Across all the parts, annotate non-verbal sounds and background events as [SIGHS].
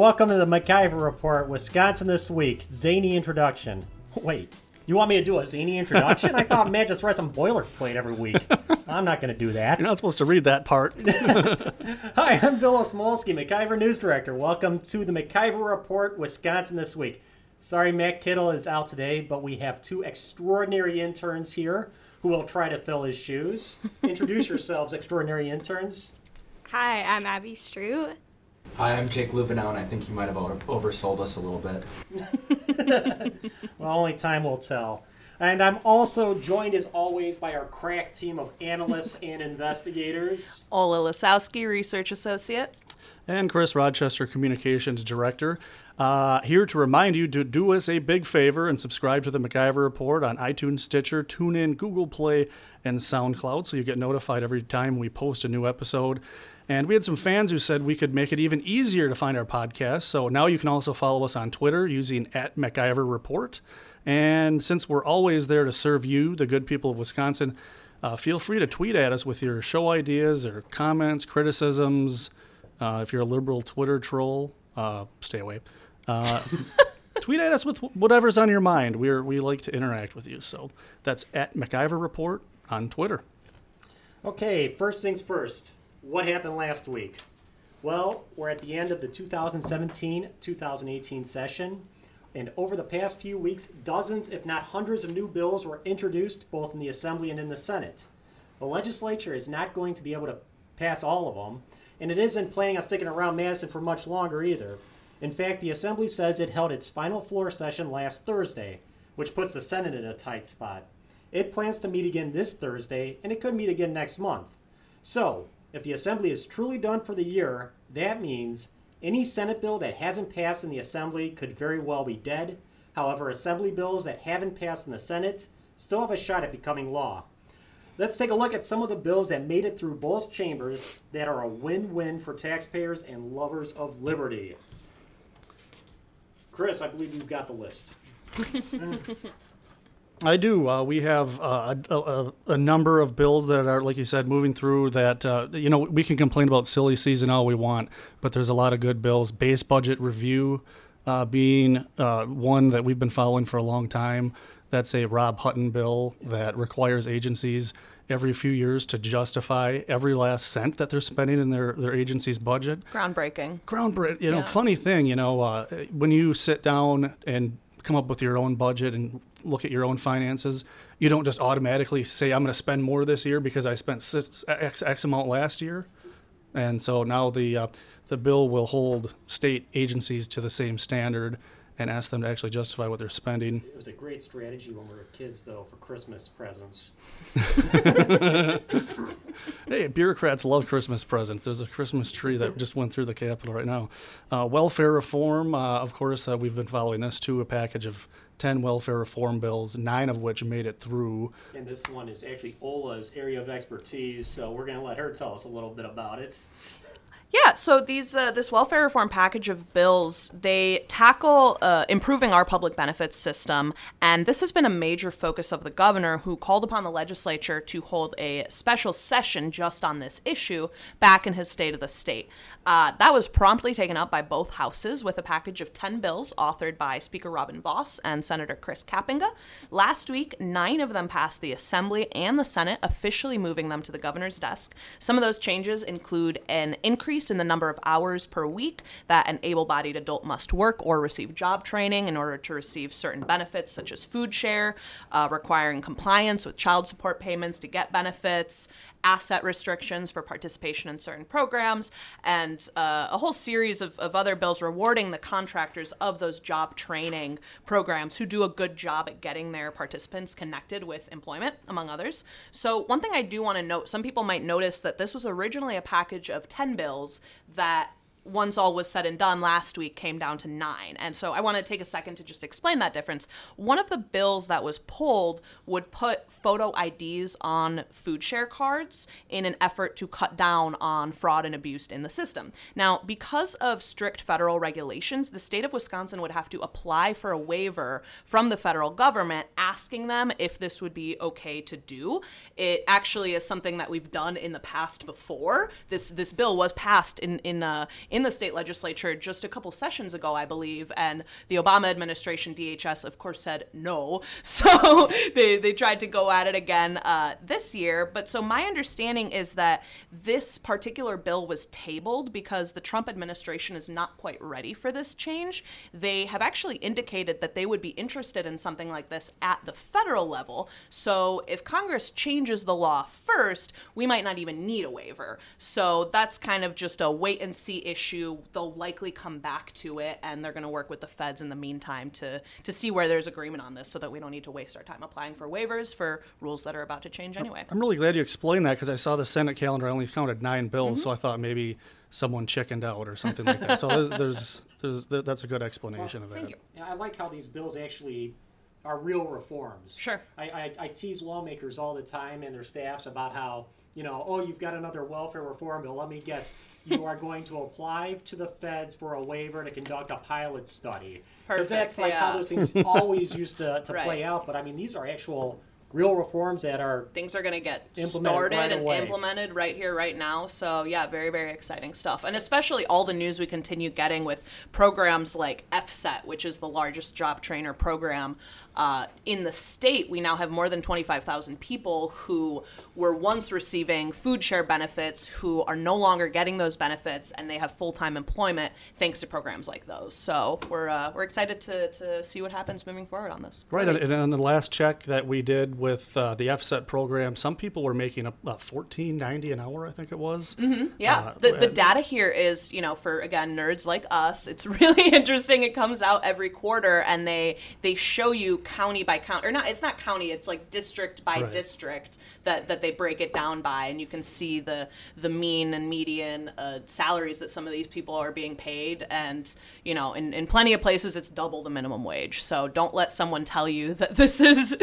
welcome to the MacIver Report, Wisconsin this week. Zany introduction. Wait, you want me to do a zany introduction? I thought Matt just read some boilerplate every week. I'm not going to do that. You're not supposed to read that part. [LAUGHS] Hi, I'm Bill Osmulski, MacIver News Director. Welcome to the MacIver Report, Wisconsin this week. Sorry, Matt Kittle is out today, but we have two extraordinary interns here who will try to fill his shoes. Introduce [LAUGHS] yourselves, extraordinary interns. Hi, I'm Abby Strew. Hi, I'm Jake Lubinow, and I think you might have oversold us a little bit. [LAUGHS] Well, only time will tell. And I'm also joined, as always, by our crack team of analysts [LAUGHS] and investigators. Ola Lisowski, Research Associate. and Chris Rochester, Communications Director. Uh, here to remind you to do us a big favor and subscribe to the MacIver Report on iTunes, Stitcher, TuneIn, Google Play, and SoundCloud so you get notified every time we post a new episode. And we had some fans who said we could make it even easier to find our podcast. So now you can also follow us on Twitter using at MacIver Report. And since we're always there to serve you, the good people of Wisconsin, uh, feel free to tweet at us with your show ideas or comments, criticisms. Uh, if you're a liberal Twitter troll, uh, stay away. Uh, [LAUGHS] tweet at us with whatever's on your mind. We're we like to interact with you. So that's at MacIver Report on Twitter. Okay, first things first. What happened last week? Well, we're at the end of the 2017 2018 session, and over the past few weeks, dozens, if not hundreds, of new bills were introduced both in the Assembly and in the Senate. The legislature is not going to be able to pass all of them, and it isn't planning on sticking around Madison for much longer either. In fact, the Assembly says it held its final floor session last Thursday, which puts the Senate in a tight spot. It plans to meet again this Thursday, and it could meet again next month. So, if the Assembly is truly done for the year, that means any Senate bill that hasn't passed in the Assembly could very well be dead. However, Assembly bills that haven't passed in the Senate still have a shot at becoming law. Let's take a look at some of the bills that made it through both chambers that are a win win for taxpayers and lovers of liberty. Chris, I believe you've got the list. [LAUGHS] I do. Uh, we have uh, a, a, a number of bills that are, like you said, moving through. That uh, you know, we can complain about silly season all we want, but there's a lot of good bills. Base budget review uh, being uh, one that we've been following for a long time. That's a Rob Hutton bill that requires agencies every few years to justify every last cent that they're spending in their, their agency's budget Groundbreaking. groundbreaking. You know, Yeah. funny thing. You know, uh, when you sit down and come up with your own budget and look at your own finances, you don't just automatically say, "I'm going to spend more this year because I spent six, X, X amount last year." And so now the uh, the bill will hold state agencies to the same standard and ask them to actually justify what they're spending. It was a great strategy when we were kids, though, for Christmas presents. [LAUGHS] Hey, bureaucrats love Christmas presents. There's a Christmas tree that just went through the Capitol right now. Uh, welfare reform, uh, of course, uh, we've been following this too. A package of 10 welfare reform bills, nine of which made it through. And this one is actually Ola's area of expertise, so we're going to let her tell us a little bit about it. Yeah, so these uh, this welfare reform package of bills they tackle uh, improving our public benefits system, and this has been a major focus of the governor, who called upon the legislature to hold a special session just on this issue back in his State of the State. Uh, that was promptly taken up by both houses with a package of ten bills authored by Speaker Robin Vos and Senator Chris Kapenga. Last week, nine of them passed the Assembly and the Senate, officially moving them to the governor's desk. Some of those changes include an increase in the number of hours per week that an able bodied adult must work or receive job training in order to receive certain benefits, such as food share, uh, requiring compliance with child support payments to get benefits, asset restrictions for participation in certain programs, and uh, a whole series of, of other bills rewarding the contractors of those job training programs who do a good job at getting their participants connected with employment, among others. So, one thing I do want to note some people might notice that this was originally a package of 10 bills that once all was said and done last week came down to nine. And so I want to take a second to just explain that difference. One of the bills that was pulled would put photo IDs on food share cards in an effort to cut down on fraud and abuse in the system. Now, because of strict federal regulations, the state of Wisconsin would have to apply for a waiver from the federal government asking them if this would be okay to do. It actually is something that we've done in the past before. This this bill was passed in in uh, in the state legislature just a couple sessions ago, I believe, and the Obama administration, DHS, of course, said no. [LAUGHS] So they, they tried to go at it again uh, this year. But so my understanding is that this particular bill was tabled because the Trump administration is not quite ready for this change. They have actually indicated that they would be interested in something like this at the federal level. So if Congress changes the law first, we might not even need a waiver. So that's kind of just a wait and see issue. They'll likely come back to it and they're going to work with the feds in the meantime to to see where there's agreement on this so that we don't need to waste our time applying for waivers for rules that are about to change anyway. I'm really glad you explained that because I saw the Senate calendar. I only counted nine bills, Mm-hmm. so I thought maybe someone chickened out or something like that. So there's, there's, there's that's a good explanation of that. Thank you. Yeah, I like how these bills actually are real reforms. Sure. I, I, I tease lawmakers all the time and their staffs about how, you know, oh, you've got another welfare reform bill. Let me guess. You [LAUGHS] are going to apply to the feds for a waiver to conduct a pilot study. Because that's like how those things always used to, [LAUGHS] to Right. play out. But I mean, these are actual real reforms that are things are going to get started right and away. implemented right here right now so yeah very very exciting stuff and especially all the news we continue getting with programs like fset which is the largest job trainer program uh, in the state we now have more than 25000 people who were once receiving food share benefits who are no longer getting those benefits and they have full-time employment thanks to programs like those so we're, uh, we're excited to, to see what happens moving forward on this Right, and, on the last check that we did with uh, the FSET program, some people were making a, a fourteen ninety an hour, I think it was. Yeah, Uh, the, the data here is, you know, for again nerds like us, it's [LAUGHS] really interesting. It comes out every quarter, and they they show you county by county, or not. It's not county. It's like district by Right. district that that they break it down by, and you can see the the mean and median uh, salaries that some of these people are being paid, and you know, in in plenty of places, it's double the minimum wage. So don't let someone tell you [LAUGHS] that this is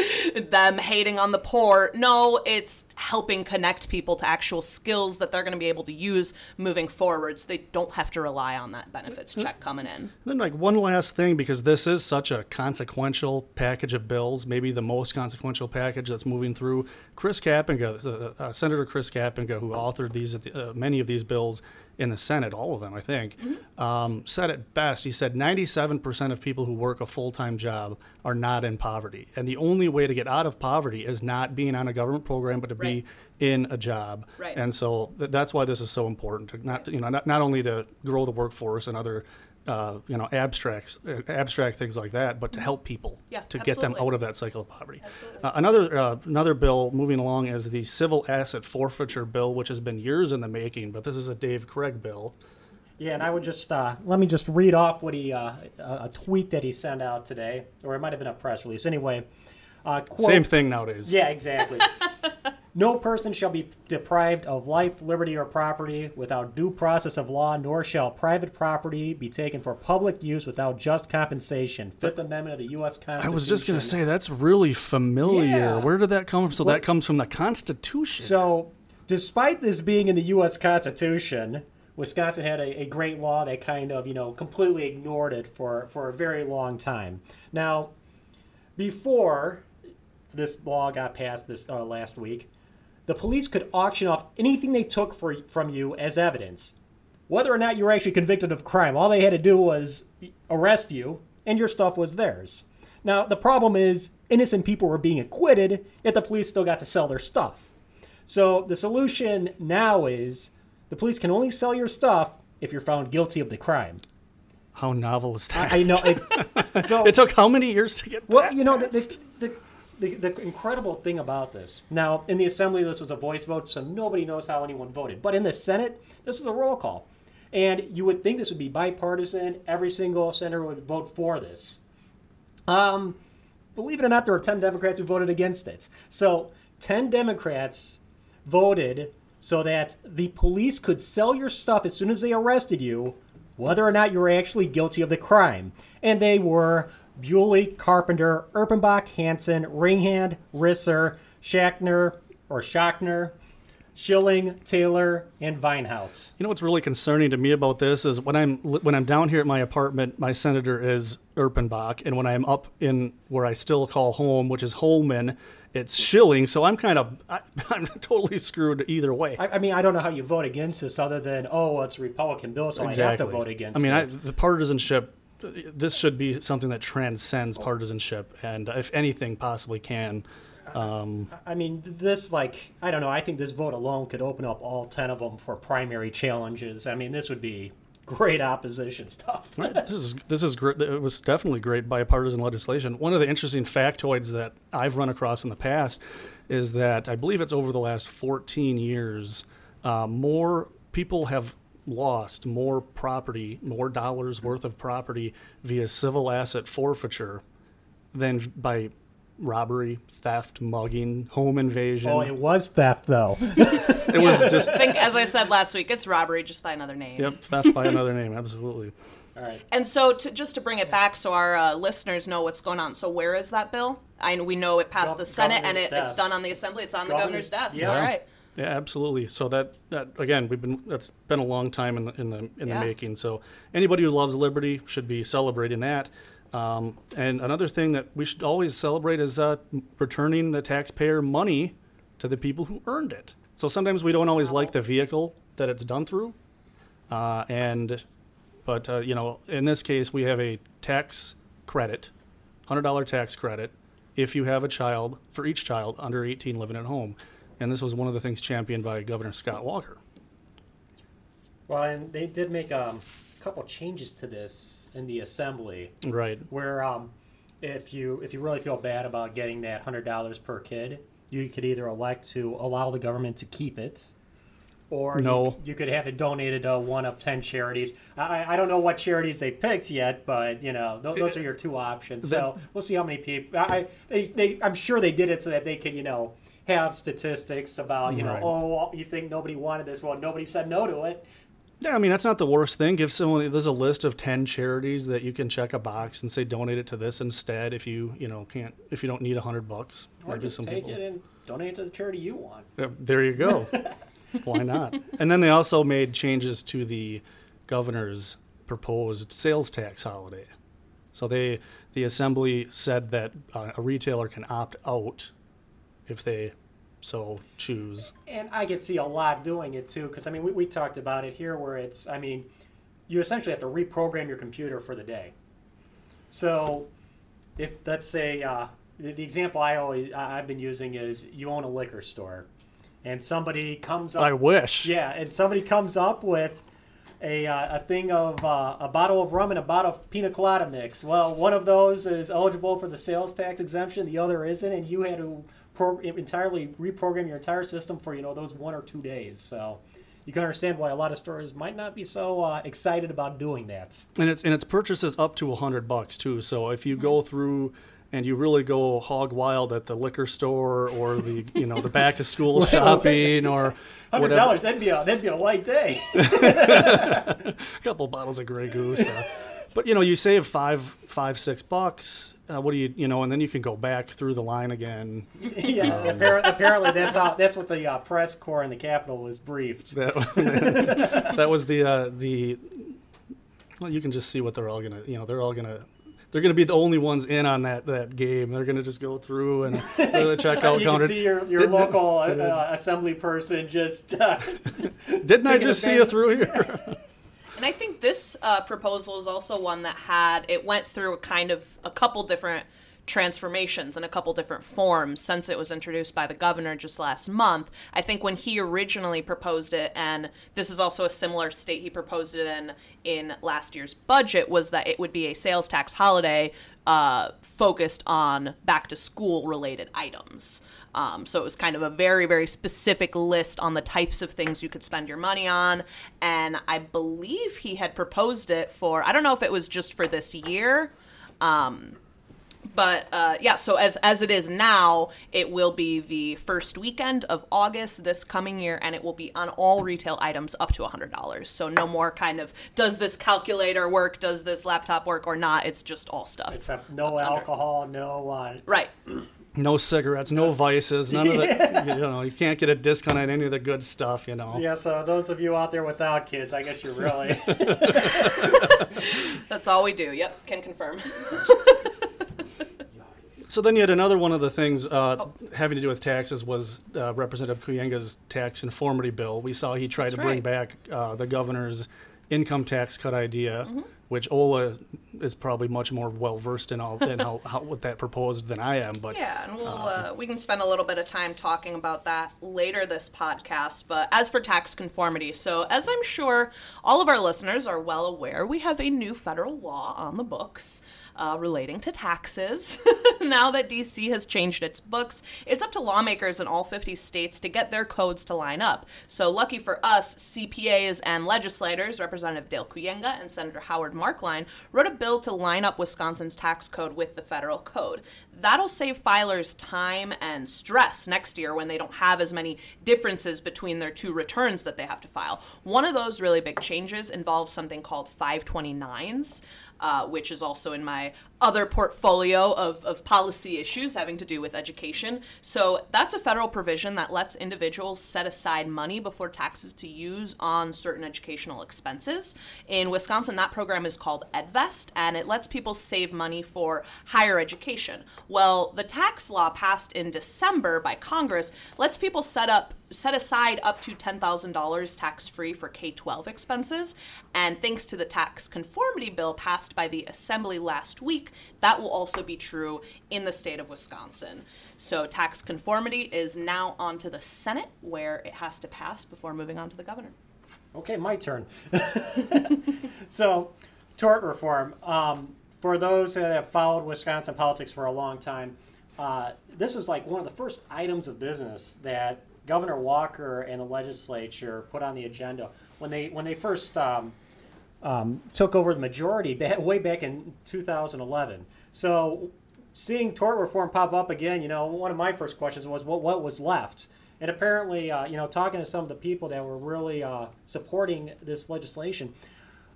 them hating on the poor. No, it's helping connect people to actual skills that they're going to be able to use moving forward so they don't have to rely on that benefits check coming in. And then, like one last thing, because this is such a consequential package of bills, maybe the most consequential package that's moving through. Chris Kapenga, uh, uh, Senator Chris Kapenga, who authored these the, uh, many of these bills in the Senate, all of them, I think, um, said it best. He said 97% of people who work a full time job are not in poverty, and the only way to get out of poverty is not being on a government program, but to Right. be in a job. Right. And so th- that's why this is so important not, you know, not, not only to grow the workforce and other, uh, you know, abstracts, uh, abstract things like that, but to help people Yeah, to get them out of that cycle of poverty. Absolutely. Uh, another uh, another bill moving along is the civil asset forfeiture bill, which has been years in the making, but this is a Dave Craig bill. Yeah, and I would just uh, let me just read off what he uh, a a tweet that he sent out today, or it might have been a press release. Anyway, uh, quote, Same thing nowadays. Yeah, exactly. [LAUGHS] no person shall be deprived of life, liberty, or property without due process of law, nor shall private property be taken for public use without just compensation. Fifth Amendment of the U.S. Constitution. I was just going to say that's really familiar. Yeah. Where did that come from? So Well- that comes from the Constitution. So, despite this being in the U.S. Constitution, Wisconsin had a, a great law that kind of, you know, completely ignored it for, for a very long time. Now, before this law got passed this uh, last week, the police could auction off anything they took for, from you as evidence. Whether or not you were actually convicted of crime, all they had to do was arrest you, and your stuff was theirs. Now, the problem is, innocent people were being acquitted, yet the police still got to sell their stuff. So the solution now is the police can only sell your stuff if you're found guilty of the crime. How novel is that? I, I know. It, [LAUGHS] so It took how many years to get well, you know, the, the, the, the, the incredible thing about this. Now, in the assembly, this was a voice vote, so nobody knows how anyone voted. But in the Senate, this is a roll call. And you would think this would be bipartisan. Every single senator would vote for this. Um, believe it or not, there were 10 Democrats who voted against it. So 10 Democrats voted so that the police could sell your stuff as soon as they arrested you, whether or not you were actually guilty of the crime. And they were Bewley, Carpenter, Erpenbach, Hansen, Ringhand, Risser, Schachner, or Schachner, Shilling, Taylor, and Vinehout. You know what's really concerning to me about this is when I'm when I'm down here at my apartment, my senator is Erpenbach, and when I'm up in where I still call home, which is Holmen, it's Shilling. So I'm kind of I, [LAUGHS] I'm totally screwed either way. I, I mean, I don't know how you vote against this other than, oh, well, it's a Republican bill, so I have to vote against it. I mean. I, the partisanship. This should be something that transcends partisanship, and if anything possibly can. Um, I mean, this, like, I don't know. I think this vote alone could open up all 10 of them for primary challenges. I mean, this would be great opposition stuff. This is this is great. It was definitely great bipartisan legislation. One of the interesting factoids that I've run across in the past is that I believe it's over the last 14 years, uh, more people have lost more property, more dollars worth of property via civil asset forfeiture than by robbery, theft, mugging, home invasion. oh, it was theft, though. [LAUGHS] it was just I think, as I said last week, it's robbery just by another name. yep, theft by another name. Absolutely. all right. And so, to, just to bring it back, so our uh, listeners know what's going on. So, where is that bill? I we know it passed Gov- the Senate and it, it's done on the Assembly. It's on the Governor's- governor's desk. yeah. All right. Yeah, absolutely. So that, that again, we've been that's been a long time in the in the in Yeah. the making. So anybody who loves liberty should be celebrating that. Um, and another thing that we should always celebrate is uh, returning the taxpayer money to the people who earned it. So sometimes we don't always like the vehicle that it's done through, uh, and but uh, you know, in this case, we have a tax credit, hundred dollar tax credit, if you have a child for each child under eighteen living at home, and this was one of the things championed by Governor Scott Walker. Well, and they did make um, a couple changes to this in the assembly, Right. where um, if you if you really feel bad about getting that hundred dollars per kid, you could either elect to allow the government to keep it, or No. you, you could have it donated to one of ten charities. I, I don't know what charities they picked yet, but you know those, those are your two options. So we'll see how many people. I they, they I'm sure they did it so that they could you know have statistics about you know Right. oh you think nobody wanted this well nobody said no to it. Yeah, I mean that's not the worst thing. Give someone there's a list of ten charities that you can check a box and say donate it to this instead if you you know can't if you don't need a hundred bucks. Or Maybe just some take people- it and donate it to the charity you want. Yeah, there you go. [LAUGHS] Why not? And then they also made changes to the governor's proposed sales tax holiday. So they the assembly said that uh, a retailer can opt out if they so choose. And I could see a lot doing it too, because I mean, we, we talked about it here where it's, I mean, you essentially have to reprogram your computer for the day. So if, let's say, uh, the, the example I always, I've been using is you own a liquor store and somebody comes up. I wish. Yeah, and somebody comes up with a, uh, a thing of uh, a bottle of rum and a bottle of pina colada mix. Well, one of those is eligible for the sales tax exemption, the other isn't, and you had to pro- entirely reprogram your entire system for you know those one or two days. So you can understand why a lot of stores might not be so uh, excited about doing that. And it's and it's purchases up to a hundred bucks too. So if you go through and you really go hog wild at the liquor store or the you know the back to school [LAUGHS] [LAUGHS] shopping or [LAUGHS] hundred dollars that'd be a that'd be a light day. a couple bottles of Grey Goose. Uh, but you know you save five five six bucks. Uh, what do you you know? And then you can go back through the line again. [LAUGHS] yeah, appar- apparently that's how that's what the uh, press corps in the Capitol was briefed. That, [LAUGHS] that was the uh, the. Well, you can just see what they're all gonna. You know, they're all gonna. They're gonna be the only ones in on that, that game. They're gonna just go through and the [LAUGHS] checkout you counter. can see your, your Didn't- local uh, uh, assembly person just uh, Didn't I just see you through here? And I think this uh, proposal is also one that had it went through kind of a couple different transformations and a couple different forms since it was introduced by the governor just last month. I think when he originally proposed it, and this is also a similar state he proposed it in in last year's budget, was that it would be a sales tax holiday uh, focused on back to school related items. Um, so it was kind of a very, very specific list on the types of things you could spend your money on. And I believe he had proposed it for, I don't know if it was just for this year. Um, but uh, yeah, so as as it is now, it will be the first weekend of August this coming year, and it will be on all retail items up to hundred dollars. So no more kind of does this calculator work, does this laptop work or not? It's just all stuff. except no alcohol, no uh, right. No cigarettes, no vices, none of the. [LAUGHS] You know, you can't get a discount on any of the good stuff. You know. yeah. So those of you out there without kids, I guess you're really [LAUGHS] That's all we do. Yep, can confirm. [LAUGHS] So then you had another one of the things uh, having to do with taxes was uh, Representative Kooyenga's tax conformity bill. We saw he tried That's to bring back uh, the governor's income tax cut idea, which Ola is probably much more well versed in all in how, how what that proposed than I am. But Yeah, and we'll uh, we can spend a little bit of time talking about that later this podcast. But as for tax conformity, so as I'm sure all of our listeners are well aware, we have a new federal law on the books. Uh, relating to taxes. [LAUGHS] now that DC has changed its books, it's up to lawmakers in all 50 states to get their codes to line up. So, lucky for us, CPAs and legislators, Representative Dale Kooyenga and Senator Howard Marklein, wrote a bill to line up Wisconsin's tax code with the federal code. That'll save filers time and stress next year when they don't have as many differences between their two returns that they have to file. One of those really big changes involves something called 529s. Uh, which is also in my other portfolio of, of policy issues having to do with education. So that's a federal provision that lets individuals set aside money before taxes to use on certain educational expenses. In Wisconsin, that program is called EdVest, and it lets people save money for higher education. Well, the tax law passed in December by Congress lets people set up set aside up to $10,000 tax free for K 12 expenses. And thanks to the tax conformity bill passed by the Assembly last week, that will also be true in the state of Wisconsin. So tax conformity is now on to the Senate, where it has to pass before moving on to the governor. Okay, my turn. [LAUGHS] so, tort reform. Um, for those that have followed Wisconsin politics for a long time, uh, this was like one of the first items of business that Governor Walker and the legislature put on the agenda when they when they first um, um, took over the majority [LAUGHS] way back in 2011. So, seeing tort reform pop up again, you know, one of my first questions was what what was left. And apparently, uh, you know, talking to some of the people that were really uh, supporting this legislation,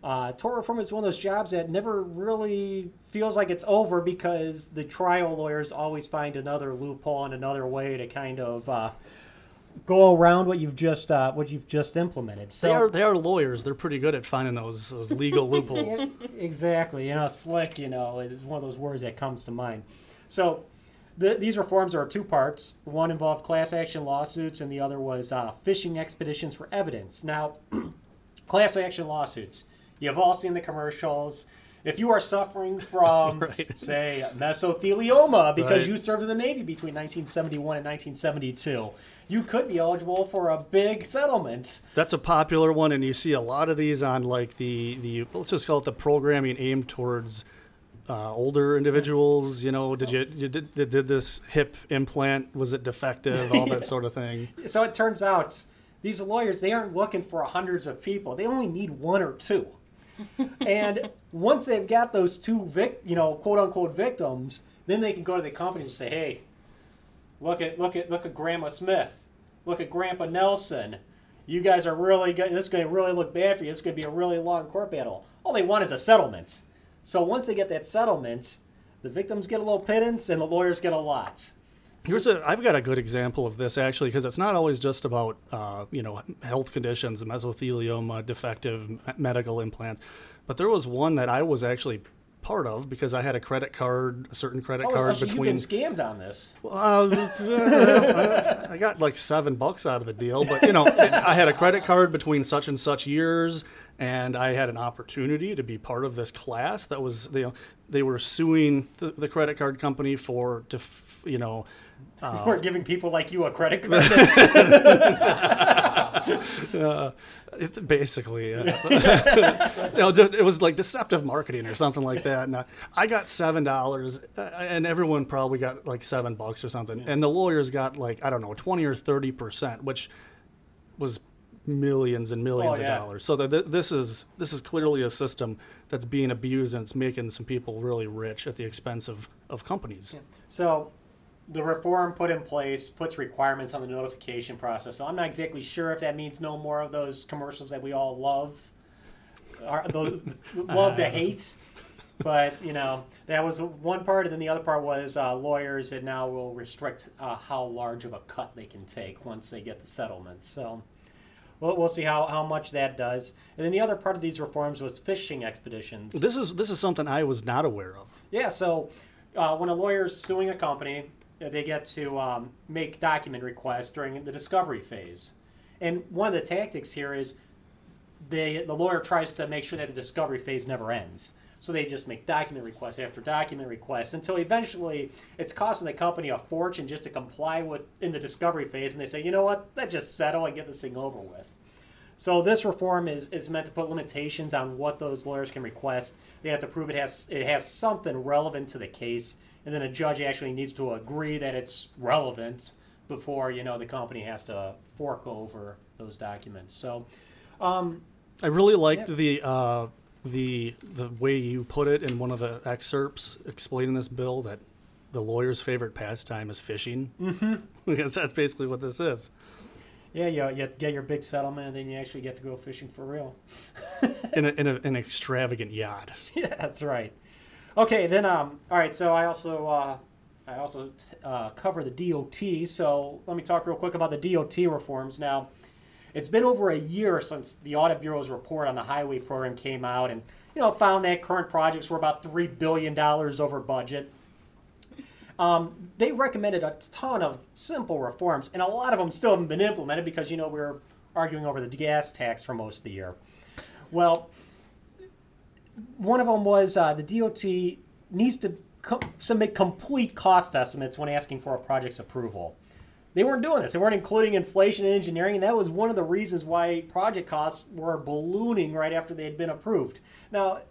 uh, tort reform is one of those jobs that never really feels like it's over because the trial lawyers always find another loophole and another way to kind of uh, go around what you've just uh, what you've just implemented. So they are they are lawyers. They're pretty good at finding those those legal loopholes. [LAUGHS] exactly. You know, slick, you know, is one of those words that comes to mind. So the, these reforms are two parts. One involved class action lawsuits, and the other was uh, fishing expeditions for evidence. Now, [CLEARS THROAT] class action lawsuits. You've all seen the commercials. If you are suffering [LAUGHS] from, Right. say, mesothelioma because Right. you served in the Navy between 1971 and 1972, you could be eligible for a big settlement. That's a popular one, and you see a lot of these on like the the let's just call it the programming aimed towards uh, older individuals. You know, did you, you did, did did this hip implant was it defective? All that sort of thing. [LAUGHS] So it turns out these lawyers they aren't looking for hundreds of people. They only need one or two. [LAUGHS] and once they've got those two vic, you know, quote unquote victims, then they can go to the company and say, "Hey, look at look at look at Grandma Smith. Look at Grandpa Nelson. You guys are really good. This is going to really look bad for you. It's going to be a really long court battle. All they want is a settlement. So once they get that settlement, the victims get a little pittance and the lawyers get a lot. Here's a I've got a good example of this actually because it's not always just about uh, you know health conditions, mesothelioma, defective medical implants, but there was one that I was actually part of because I had a credit card, a certain credit Oh, card so between. you've been scammed on this. Uh, I got like seven bucks out of the deal, but you know, I had a credit card between such and such years, and I had an opportunity to be part of this class that was, you know, they were suing the, the credit card company for, you know, [LAUGHS] We're giving people like you a credit [LAUGHS] card. it, basically, uh, you know, it was like deceptive marketing or something like that. And I, got seven dollars, uh, and everyone probably got like seven bucks or something, and the lawyers got like I don't know, twenty or thirty percent, which was millions and millions Oh, yeah. of dollars. So th- this is this is clearly a system that's being abused and it's making some people really rich at the expense of, of companies. so the reform put in place puts requirements on the notification process. So I'm not exactly sure if that means no more of those commercials that we all love, are those [LAUGHS] love to hate. But you know that was one part, and then the other part was uh, lawyers that now will restrict uh, how large of a cut they can take once they get the settlement. So we'll, we'll see how, how much that does. And then the other part of these reforms was fishing expeditions. This is this is something I was not aware of. Yeah, so uh, when a lawyer is suing a company, they get to um, make document requests during the discovery phase. And one of the tactics here is they, the lawyer tries to make sure that the discovery phase never ends. So they just make document requests after document requests until eventually it's costing the company a fortune just to comply with in the discovery phase. And they say, you know what, let's just settle and get this thing over with. So this reform is, is meant to put limitations on what those lawyers can request. They have to prove it has it has something relevant to the case, and then a judge actually needs to agree that it's relevant before you know the company has to fork over those documents. So I really liked Yeah. the uh, the the way you put it in one of the excerpts explaining this bill that the lawyer's favorite pastime is fishing. Mm-hmm. [LAUGHS] because that's basically what this is. yeah, you, you get your big settlement, and then you actually get to go fishing for real. In, a, [LAUGHS] in a, an extravagant yacht. yeah, that's right. Okay, then um, all right. So I also uh, I also uh, cover the DOT. So let me talk real quick about the DOT reforms. Now, it's been over a year since the Audit Bureau's report on the highway program came out, and you know found that current projects were about three billion dollars over budget. Um, they recommended a ton of simple reforms, and a lot of them still haven't been implemented because you know we were arguing over the gas tax for most of the year. Well, one of them was uh, the DOT needs to co- submit complete cost estimates when asking for a project's approval. They weren't doing this. They weren't including inflation and engineering, and that was one of the reasons why project costs were ballooning right after they had been approved. Now,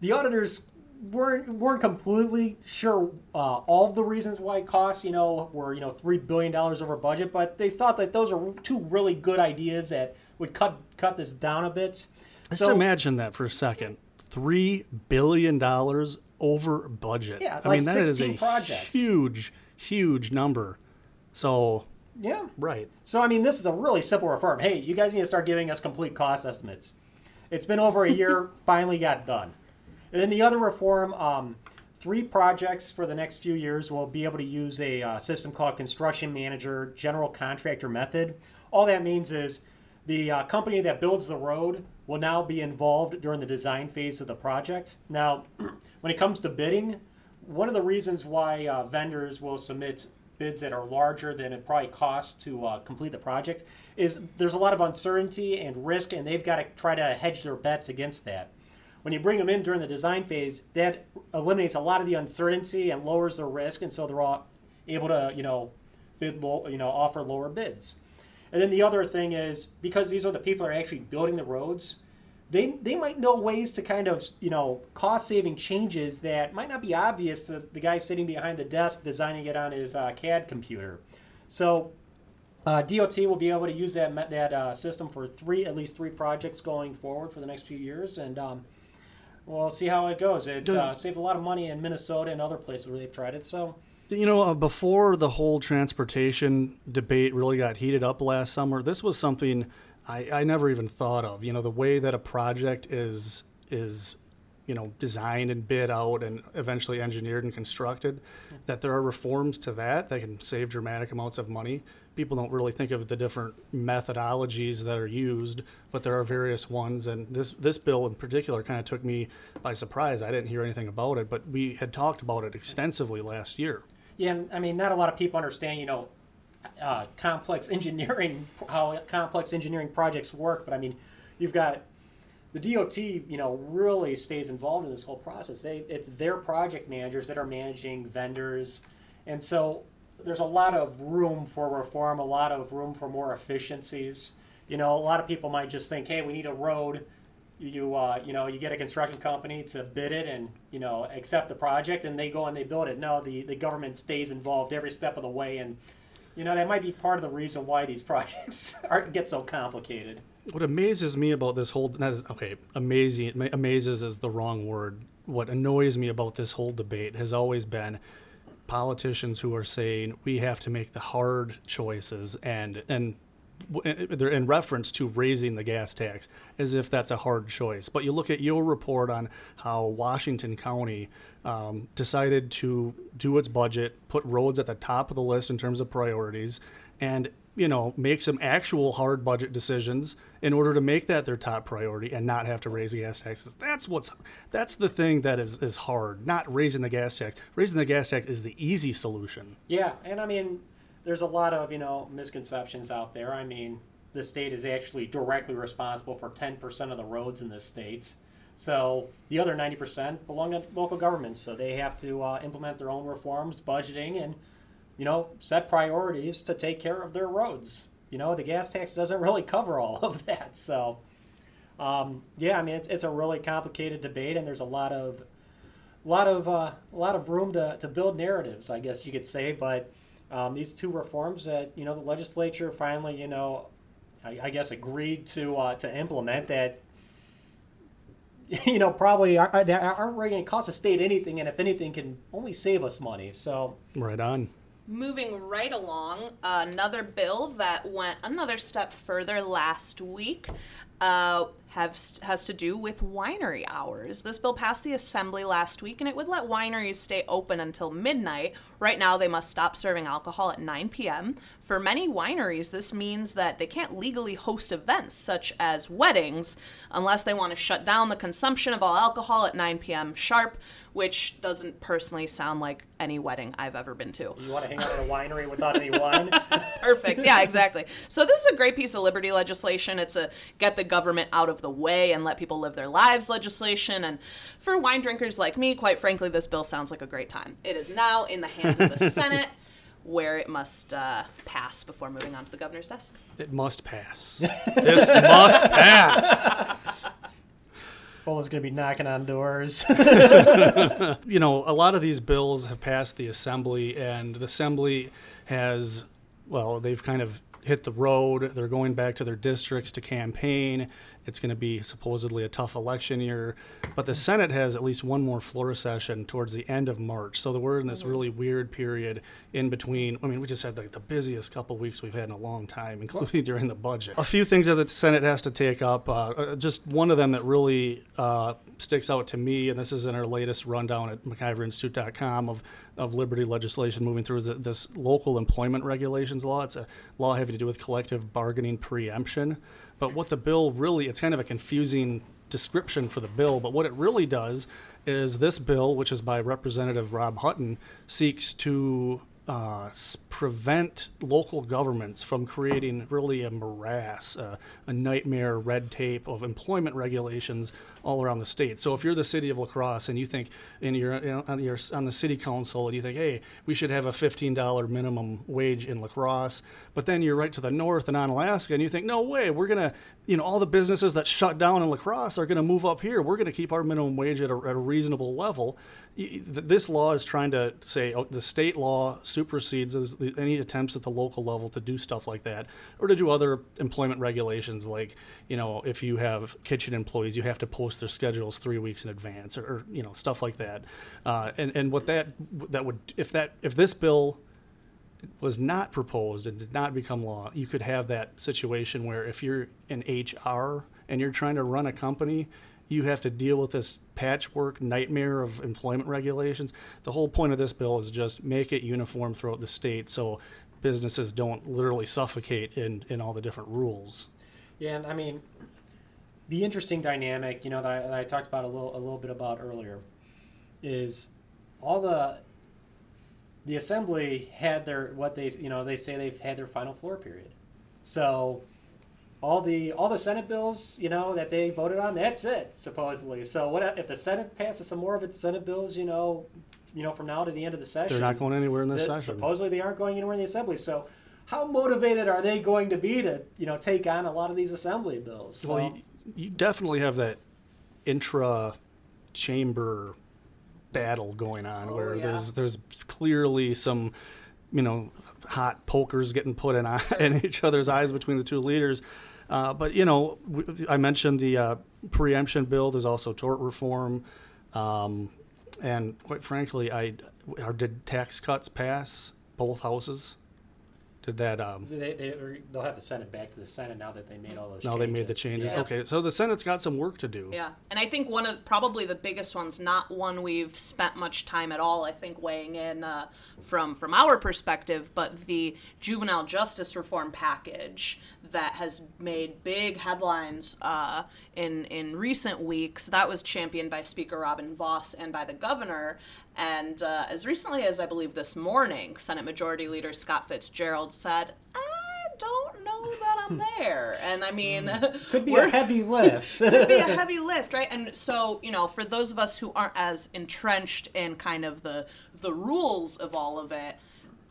the auditors weren't weren't completely sure uh, all of the reasons why costs, you know, were you know three billion dollars over budget, but they thought that those are two really good ideas that would cut cut this down a bit. Just imagine that for a second. Three billion dollars over budget. Yeah, I like mean that is a 16 projects. huge, huge number. So yeah, right. So, I mean, this is a really simple reform. Hey, you guys need to start giving us complete cost estimates. It's been over a year, [LAUGHS] finally got done. And then the other reform um, three projects for the next few years will be able to use a uh, system called Construction Manager General Contractor Method. All that means is the uh, company that builds the road will now be involved during the design phase of the project. Now, [CLEARS THROAT] when it comes to bidding, one of the reasons why uh, vendors will submit bids that are larger than it probably costs to uh, complete the project is there's a lot of uncertainty and risk, and they've got to try to hedge their bets against that. When you bring them in during the design phase, that eliminates a lot of the uncertainty and lowers their risk, and so they're all able to, you know, bid low, you know, offer lower bids. And then the other thing is because these are the people that are actually building the roads, they they might know ways to kind of you know cost saving changes that might not be obvious to the guy sitting behind the desk designing it on his uh, CAD computer. So uh, DOT will be able to use that that uh, system for three at least three projects going forward for the next few years, and um, we'll see how it goes. It's uh, saved a lot of money in Minnesota and other places where they've tried it. So You know, uh, before the whole transportation debate really got heated up last summer, this was something I, I never even thought of. You know, the way that a project is is you know designed and bid out and eventually engineered and constructed, that there are reforms to that that can save dramatic amounts of money. People don't really think of the different methodologies that are used, but there are various ones. And this this bill in particular kind of took me by surprise. I didn't hear anything about it, but we had talked about it extensively last year. Yeah, I mean, not a lot of people understand, you know, uh, complex [LAUGHS] engineering, how complex engineering projects work. But I mean, you've got the DOT, you know, really stays involved in this whole process. They, it's their project managers that are managing vendors, and so there's a lot of room for reform, a lot of room for more efficiencies. You know, a lot of people might just think, hey, we need a road. You, uh, you know, you get a construction company to bid it and you know accept the project, and they go and they build it. No, the the government stays involved every step of the way, and you know that might be part of the reason why these [LAUGHS] projects are get so complicated. What amazes me about this whole okay, amazing amazes is the wrong word. What annoys me about this whole debate has always been politicians who are saying we have to make the hard choices and and they're in reference to raising the gas tax as if that's a hard choice. But you look at your report on how Washington County um, decided to do its budget, put roads at the top of the list in terms of priorities, and you know, make some actual hard budget decisions in order to make that their top priority and not have to raise gas taxes. That's what's that's the thing that is is hard. Not raising the gas tax. Raising the gas tax is the easy solution. Yeah, and I mean, there's a lot of you know misconceptions out there. I mean, the state is actually directly responsible for 10% of the roads in the states. So the other 90% belong to local governments. So they have to uh, implement their own reforms, budgeting, and you know set priorities to take care of their roads. You know, the gas tax doesn't really cover all of [LAUGHS] that. So um, yeah, I mean, it's it's a really complicated debate, and there's a lot of lot of uh, a lot of room to, to build narratives, I guess you could say. But um, these two reforms that you know the legislature finally you know I, I guess agreed to uh, to implement that [LAUGHS] you know probably are, are, aren't really going to cost the state anything, and if anything, can only save us money. So Right on. Moving right along, another bill that went another step further last week uh, has, has to do with winery hours. This bill passed the assembly last week and it would let wineries stay open until midnight. Right now, they must stop serving alcohol at 9 p.m. For many wineries, this means that they can't legally host events such as weddings unless they want to shut down the consumption of all alcohol at 9 p.m. sharp, which doesn't personally sound like any wedding I've ever been to. you want to hang out at a winery without any wine? [LAUGHS] Perfect. Yeah, exactly. So this is a great piece of liberty legislation. It's a get the government out of the way and let people live their lives legislation. And for wine drinkers like me, quite frankly, this bill sounds like a great time. It is now in the hands of the [LAUGHS] Senate, where it must uh, pass before moving on to the governor's desk. It must pass. this must pass. Bola's going to be knocking on doors. [LAUGHS] [LAUGHS] you know, a lot of these bills have passed the assembly, and the assembly has, well, they've kind of hit the road. They're going back to their districts to campaign. It's going to be supposedly a tough election year, but the Senate has at least one more floor session towards the end of March. So we're in this really weird period in between. I mean, we just had like the busiest couple weeks we've had in a long time, [LAUGHS] including during the budget. A few things that the Senate has to take up. Uh, uh, just one of them that really uh, sticks out to me, and this is in our latest rundown at MacIverInstitute.com of of liberty legislation moving through the, this local employment regulations law. It's a law having to do with collective bargaining preemption. But what the bill really, it's kind of a confusing description for the bill, but what it really does is this bill, which is by Representative Rob Hutton, seeks to uh, prevent local governments from creating really a morass, uh, a nightmare red tape of employment regulations all around the state. So if you're the city of La Crosse and you think, you're on, your, on the city council and you think, hey, we should have a $15 minimum wage in La Crosse, but then you're right to the north and Onalaska and you think, no way, we're going to, you know, all the businesses that shut down in La Crosse are going to move up here. We're going to keep our minimum wage at a, at a reasonable level. This law is trying to say oh, the state law supersedes any attempts at the local level to do stuff like that or to do other employment regulations like, you know, if you have kitchen employees, you have to post their schedules three weeks in advance or, or you know, stuff like that. Uh, and, and what that, that would, if that, if this bill was not proposed and did not become law, you could have that situation where if you're in HR and you're trying to run a company, you have to deal with this patchwork nightmare of employment regulations. The whole point of this bill is just make it uniform throughout the state so businesses don't literally suffocate in, in all the different rules. Yeah, and I mean, the interesting dynamic, you know, that I, that I talked about a little, a little bit about earlier, is all the the assembly had their what they you know they say they've had their final floor period, so all the all the Senate bills you know that they voted on that's it supposedly. So what if the Senate passes some more of its Senate bills? You know, you know from now to the end of the session, They're not going anywhere in this that session. Supposedly they aren't going anywhere in the assembly. So how motivated are they going to be to you know take on a lot of these assembly bills? So, Well, you, definitely have that intra chamber battle going on Oh, where yeah. there's there's clearly some you know hot pokers getting put in, eye- [LAUGHS] in each other's eyes between the two leaders. Uh, but you know, i mentioned the uh, preemption bill. There's also tort reform, um, and quite frankly, I did tax cuts pass both houses? Did that? Um, They, they, they'll have to send it back to the Senate now that they made all those. Changes. Now they made the changes. changes. Yeah. Okay, so the Senate's got some work to do. Yeah, and I think one of probably the biggest ones, not one we've spent much time at all. I think weighing in uh, from from our perspective, but the juvenile justice reform package that has made big headlines uh, in in recent weeks. That was championed by Speaker Robin Vos and by the governor. And uh, as recently as I believe this morning, Senate Majority Leader Scott Fitzgerald said, "I don't know that I'm there." And I mean, [LAUGHS] Could be a heavy [LAUGHS] lift. Could be a heavy [LAUGHS] lift, right? And so, you know, for those of us who aren't as entrenched in kind of the the rules of all of it,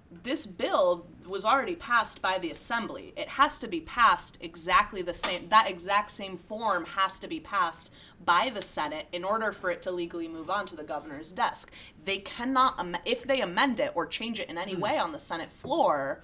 this bill was already passed by the assembly. It has to be passed exactly the same. That exact same form has to be passed by the Senate in order for it to legally move on to the governor's desk. They cannot, if they amend it or change it in any hmm. way on the Senate floor,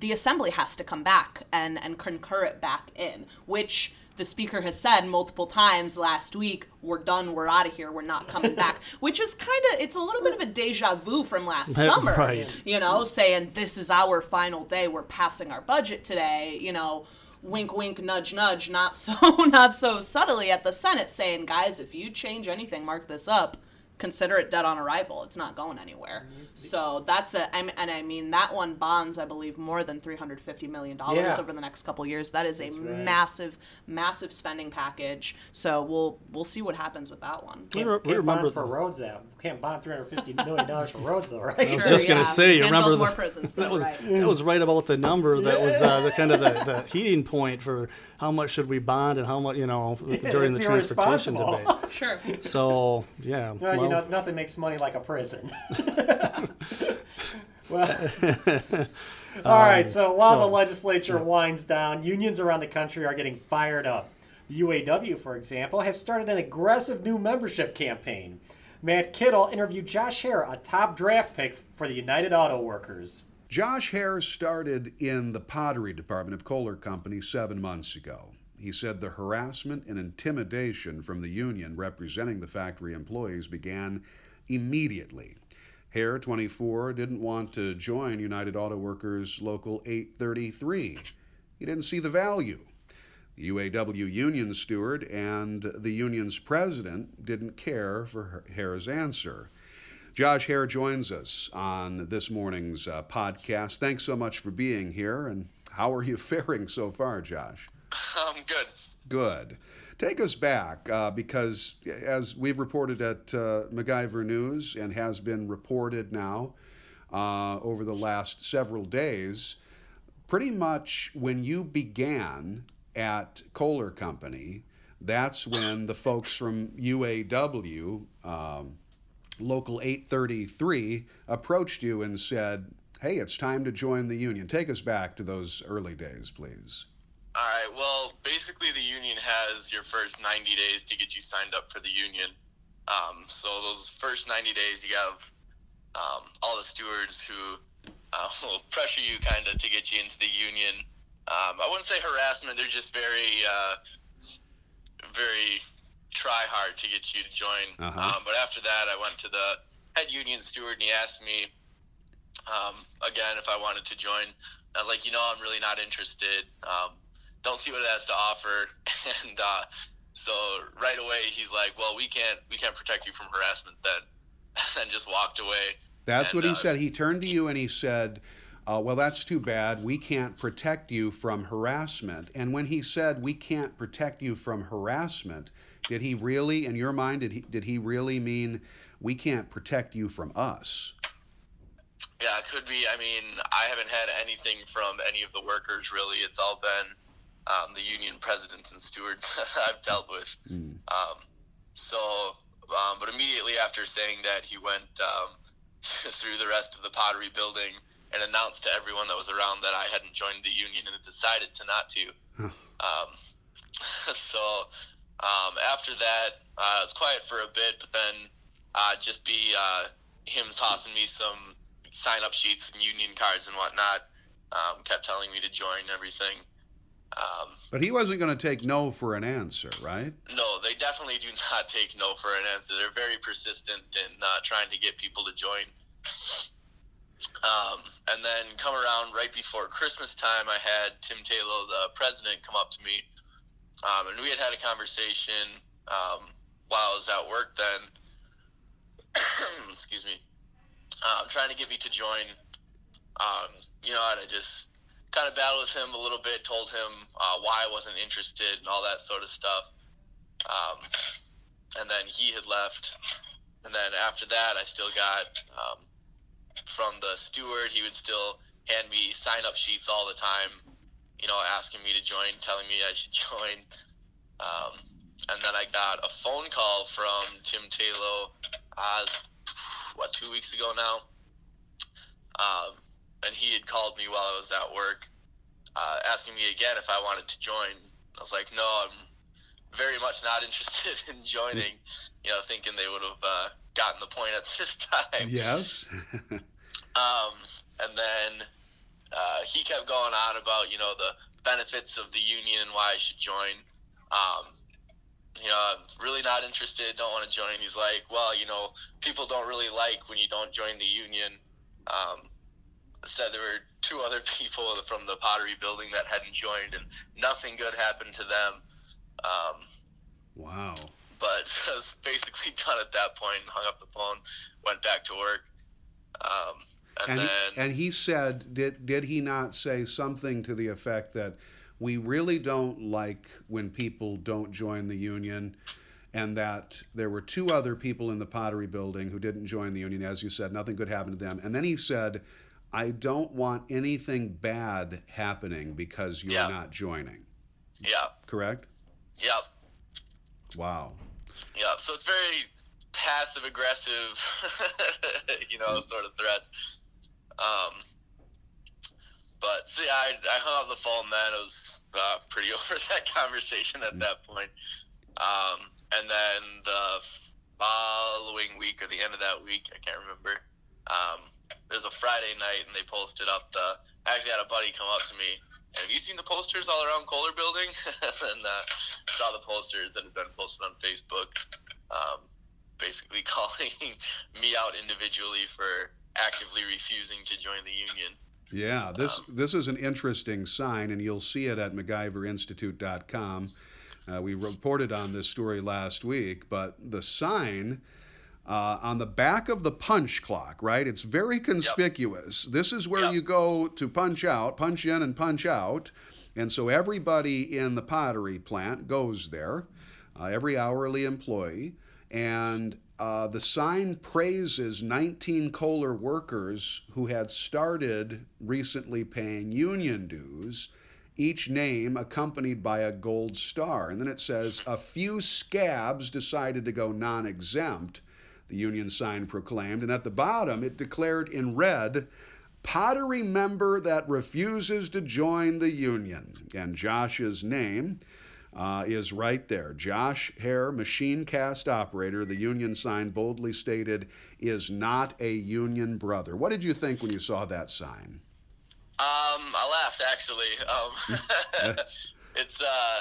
the assembly has to come back and, and concur it back in, which the speaker has said multiple times last week we're done we're out of here we're not coming back [LAUGHS] which is kind of it's a little bit of a deja vu from last summer Right. you know saying this is our final day we're passing our budget today you know wink wink nudge nudge not so [LAUGHS] not so subtly at the senate saying guys if you change anything mark this up consider it dead on arrival it's not going anywhere so that's a I'm, and i mean that one bonds i believe more than 350 million dollars Yeah. over the next couple years that is a right. massive massive spending package so we'll we'll see what happens with that one We Can't, re- we can't remember bond for the- roads that can't bond three hundred fifty million dollars for roads though, [LAUGHS] right? I was just gonna yeah. say, you Can't remember the- more prisons [LAUGHS] That was right. that was right about the number. That was uh, the kind of the, the heating point for how much should we bond and how much you know [LAUGHS] during the transportation [LAUGHS] debate. sure So yeah, Well, well, you know, nothing makes money like a prison. [LAUGHS] well, all right. Um, so while the so- legislature winds down, unions around the country are getting fired up. The UAW, for example, has started an aggressive new membership campaign. Matt Kittle interviewed Josh Hare, a top draft pick for the United Auto Workers. Josh Hare started in the pottery department of Kohler Company seven months ago. He said the harassment and intimidation from the union representing the factory employees began immediately. Hare, 24, didn't want to join United Auto Workers Local 833. He didn't see the value. The UAW union steward and the union's president didn't care for Hare's answer. Josh Hare joins us on this morning's uh, podcast. Thanks so much for being here. And how are you [LAUGHS] faring so far, Josh? Um, good. Good. Take us back uh, because, as we've reported at uh, MacIver News and has been reported now uh, over the last several days, pretty much when you began at Kohler Company, that's when the folks from UAW, um, Local 833, approached you and said, Hey, it's time to join the union. Take us back to those early days, please. All right. Well, basically, the union has your first 90 days to get you signed up for the union. Um, so those first 90 days, you have um, all the stewards who uh, [LAUGHS] will pressure you kind of to get you into the union. Um, I wouldn't say harassment; they're just very, uh, very try hard to get you to join. Uh-huh. Um, but after that, I went to the head union steward, and he asked me um, again if I wanted to join. I was like, you know, I'm really not interested. Um, don't see what it has to offer. [LAUGHS] And uh, so right away, he's like, well, we can't we can't protect you from harassment then. [LAUGHS] And then just walked away. That's And, what he uh, said. He turned to you and he said, uh, Well, that's too bad. We can't protect you from harassment. And when he said, We can't protect you from harassment, did he really, in your mind, did he, did he really mean, We can't protect you from us? Yeah, it could be. I mean, I haven't had anything from any of the workers really. It's all been um, the union presidents and stewards [LAUGHS] that I've dealt with. Um, so, um, but immediately after saying that, he went um, [LAUGHS] through the rest of the pottery building and announced to everyone that was around that I hadn't joined the union and had decided to not to. Um, [LAUGHS] so um, after that, uh, it was quiet for a bit, but then uh, just be uh, him tossing me some sign up sheets and union cards and whatnot. Um, kept telling me to join everything. Um, But he wasn't going to take no for an answer, right? no, they definitely do [LAUGHS] not take no for an answer. They're very persistent in uh, trying to get people to join. Um, and then come around right before Christmas time, I had Tim Taylor, the president, come up to me, um, and we had had a conversation um, while I was at work. Then, [CLEARS THROAT] excuse me, um, trying to get me to join. Um, you know, and I just kind of battled with him a little bit, told him uh, why I wasn't interested and all that sort of stuff. Um, and then he had left. And then after that, I still got um, from the steward. He would still hand me sign up sheets all the time, you know, asking me to join, telling me I should [LAUGHS] join. Um, and then I got a phone call from Tim Taylor, uh, what, two weeks ago now? Um, and he had called me while I was at work, uh, asking me again if I wanted to join. I was like, no, I'm very much not [LAUGHS] interested in joining. You know, thinking they would have uh, gotten the point at this [LAUGHS] time. Yes. um, and then uh, he kept going on about you know the benefits of the union and why I should join. Um, you know, I'm really not interested. Don't want to join. He's like, well, you know, people don't really like when you don't join the union. Um, said there were two other [LAUGHS] people from the pottery building that hadn't joined, and nothing good happened to them. Um, wow. But [LAUGHS] I was basically done at that point. Hung up the phone, went back to work. Um, and, And then he, and he said, did did he not say something to the effect that we really don't like when people don't join the union, and that there were two other people in the pottery building who didn't join the union, as you said, nothing good happened to them. And then he said, I don't want anything bad happening because you're Yeah. not joining. yeah, Correct? yeah, Wow. yeah. So it's very passive aggressive, [LAUGHS] you know, hmm. sort of threats. Um, but see, I, I hung up the phone then. It was uh, pretty [LAUGHS] over that conversation at that point. Um, and then the following week or the end of that week, I can't remember. Um, it was a Friday night, and they posted up the. I actually had a buddy come up to me. Have you seen the posters all around Kohler Building? [LAUGHS] and uh, saw the posters that had been posted on Facebook, um, basically [LAUGHS] calling me out individually for actively refusing to join the union. Yeah, this this is an interesting sign, and you'll see it at MacIverInstitute.com. Uh, we reported on this story last week, but the sign uh, on the back of the punch clock, right? It's very conspicuous. This is where Yep. you go to punch out, punch in, and punch out. And so everybody in the pottery plant goes there, uh, every hourly employee. And uh, the sign praises 19 Kohler workers who had started recently paying union dues, each name accompanied by a gold star. And then it says, a few scabs decided to go non exempt, the union sign proclaimed. And at the bottom, it declared in red, pottery member that refuses to join the union. And Josh's name uh, is right there. Josh Hare, machine cast operator, the union sign boldly stated, is not a union brother. What did you think when you saw that sign? Um, I laughed actually. Um, [LAUGHS] it's uh,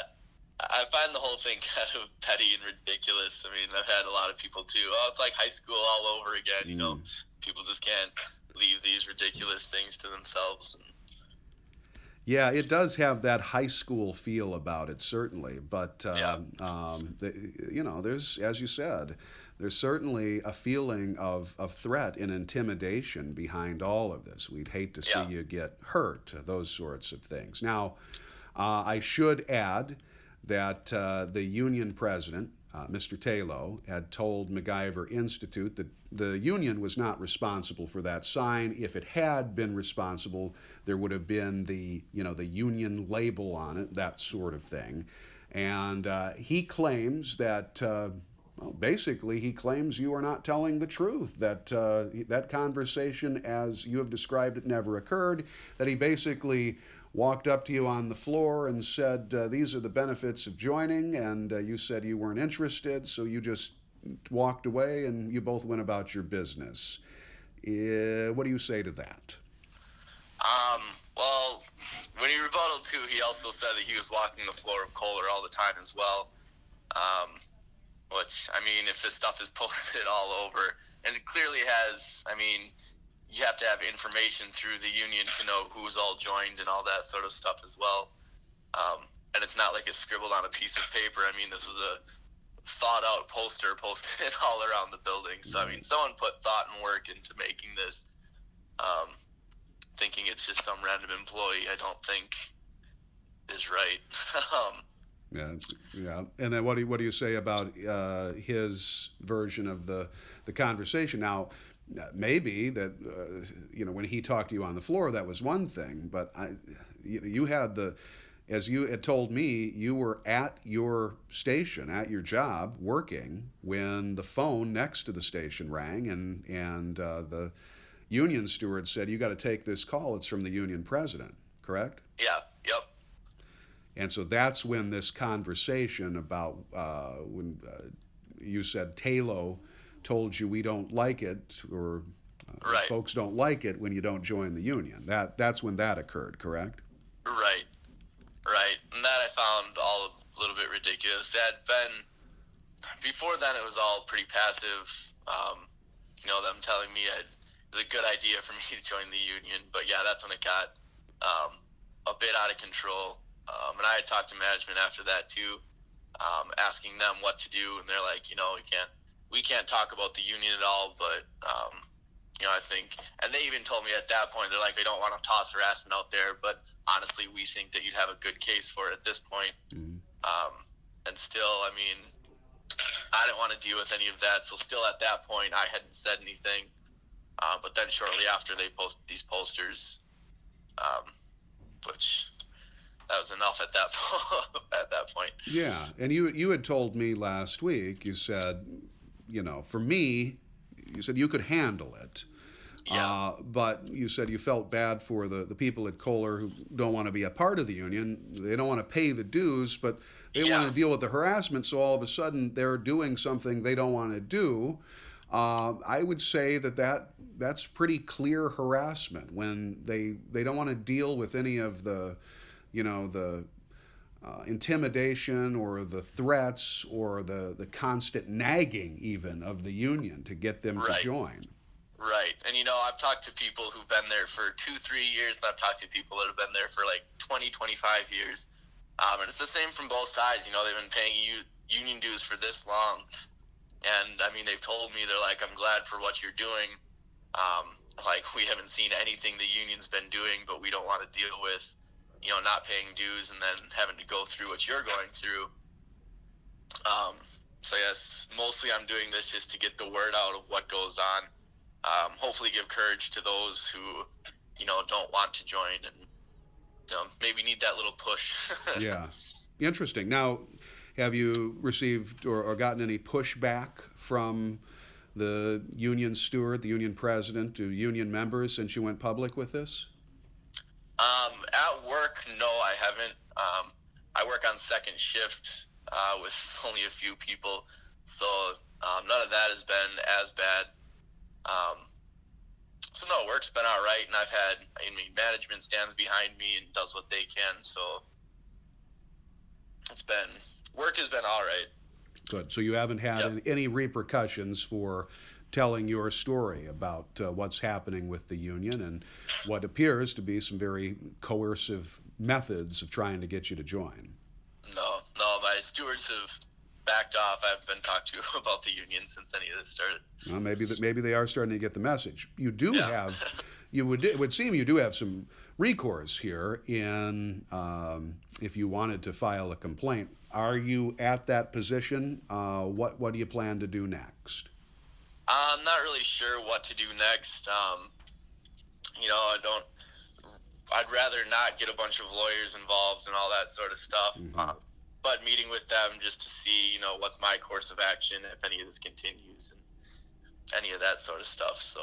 I find the whole thing [LAUGHS] kind of petty and ridiculous. I mean, I've had a lot of people too. Oh, it's like high school all over again. You know, people just can't leave these ridiculous things to themselves. And, Yeah, it does have that high school feel about it, certainly. But um, Yeah. um, the, you know, there's, as you said, there's certainly a feeling of, of threat and intimidation behind all of this. We'd hate to see Yeah. you get hurt, those sorts of things. Now, uh, I should add that uh, the union president, uh, Mr. Taylor, had told MacIver Institute that the union was not responsible for that sign. If it had been responsible, there would have been the you know the union label on it, that sort of thing. And uh, he claims that. Uh, well, basically, he claims you are not telling the truth. That uh, that conversation, as you have described it, never occurred. That he basically walked up to you on the floor and said, uh, "These are the benefits of joining," and uh, you said you weren't interested, so you just walked away and you both went about your business. Uh, what do you say to that? um, well, when he rebutted too, he also said that he was walking the floor of Kohler all the time as well. Um, which I mean, if this stuff is [LAUGHS] posted all over, and it clearly has, I mean, you have to have information through the union to know who's all joined and all that sort of stuff as well. Um, and it's not like it's scribbled on a piece of paper. I mean, this was a thought out poster posted [LAUGHS] all around the building. So, I mean, someone put thought and work into making this. Um, thinking it's just some random employee, I don't think is right. [LAUGHS] um, Yeah, yeah. And then what do you, what do you say about uh, his version of the the conversation? Now, maybe that uh, you know when he talked to you on the floor, that was one thing, but I, you, you had the. As you had told me, you were at your station, at your job, working when the phone next to the station rang, and and uh, the union steward said, "You got to take this call. It's from the union president." Correct? yeah, yep. And so that's when this conversation about uh, when uh, you said Taylor told you we don't like it or uh, Right. folks don't like it when you don't join the union. That that's when that occurred, correct? Right, right, and that I found all a little bit ridiculous. That had been before then. It was all pretty passive. Um, you know, them telling me I'd, it was a good idea for [LAUGHS] me to join the union, but yeah, that's when it got um, a bit out of control. Um, and I had talked to management after that too, um, asking them what to do, and they're like, you know, we can't we can't talk about the union at all, but um, you know, I think, and they even told me at that point, they're like, we don't want to toss harassment out there, but honestly, we think that you'd have a good case for it at this point. Um, and still, I mean, I didn't want to deal with any of that. So still at that point, I hadn't said anything. Uh, but then shortly after, they posted these posters, um, which that was enough at that po- [LAUGHS] at that point. Yeah. And you you had told me last week. You said, you know, for me, you said you could handle it. Yeah. Uh, but you said you felt bad for the, the people at Kohler who don't want to be a part of the union. They don't want to pay the dues, but they Yeah. want to deal with the harassment. So all of a sudden, they're doing something they don't want to do. Uh, I would say that, that that's pretty clear harassment when they they don't want to deal with any of the, you know, the uh, intimidation or the threats or the the constant nagging even of the union to get them Right. to join. Right. And you know, I've talked to people who've been there for two, three years, and I've talked to people that have been there for like 20, 25 years. Um, and it's the same from both sides. You know, they've been paying you union dues for this long. And I mean, they've told me, they're like, I'm glad for what you're doing. Um, like, we haven't seen anything the union's been doing, but we don't want to deal with, you know, not paying dues and then having to go through what you're going through. Um, so, yes, mostly I'm doing this just to get the word out of what goes on um, hopefully give courage to those who you know don't want to join and you know, maybe need that little push [LAUGHS] yeah. Interesting. Now, have you received or, or gotten any pushback from the union steward, the union president, to union members since you went public with this? Um, at work no i haven't um, i work on second shift uh, with [LAUGHS] only a few people so um, none of that has been as bad um, so no work's been all right and i've had i mean management stands behind me and does what they can so it's been work has been all right Good. So you haven't had Yep. any, any repercussions for telling your story about uh, what's happening with the union and what appears to be some very coercive methods of trying to get you to join. No, no, my stewards have backed off. I haven't been talked to [LAUGHS] about the union since any of this started. Well, maybe that maybe they are starting to get the message. You do Yeah. have, [LAUGHS] you would it would seem you do have some recourse here in um, if you wanted to file a complaint. Are you at that position? Uh, what what do you plan to do next? I'm not really sure what to do next. Um, you know, I don't. I'd rather not get a bunch of lawyers involved and all that sort of stuff. Uh, but meeting with them just to see, you know, what's my course of action if any of this continues and any of that sort of stuff. So,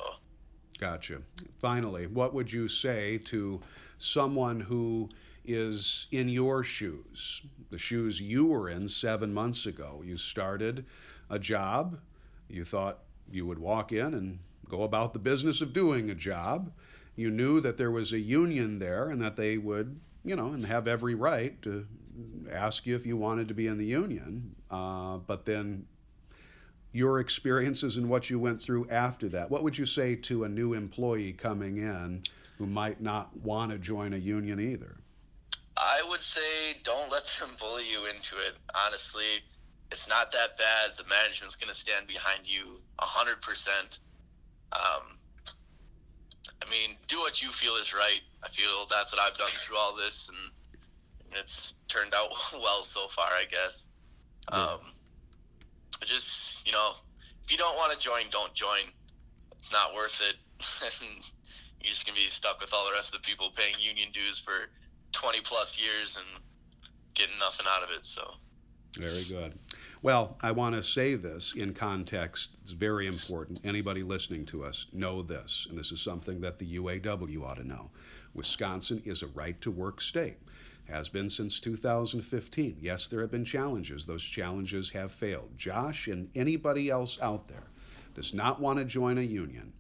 Gotcha. Finally, what would you say to someone who is in your shoes, the shoes you were in seven months ago? You started a job, you thought you would walk in and go about the business of doing a job. You knew that there was a union there and that they would, you know, and have every right to ask you if you wanted to be in the union. Uh, but then your experiences and what you went through after that. What would you say to a new employee coming in who might not want to join a union either? I would say don't let them bully you into it. Honestly, it's not that bad. The management's going to stand behind you 100%. Um, I mean, do what you feel is right. I feel that's what I've done through all this, and it's turned out [LAUGHS] well so far, I guess. Um, just, you know, if you don't want to join, don't join. It's not worth it. [LAUGHS] You're just going to be stuck with all the rest of the people paying union dues for 20 plus years and getting nothing out of it. So, very good. Well, I want to say this in context. It's very important. Anybody listening to us know this, and this is something that the UAW ought to know. Wisconsin is a right to work state. Has been since 2015. Yes, there have been challenges. Those challenges have failed. Josh and anybody else out there does not want to join a union,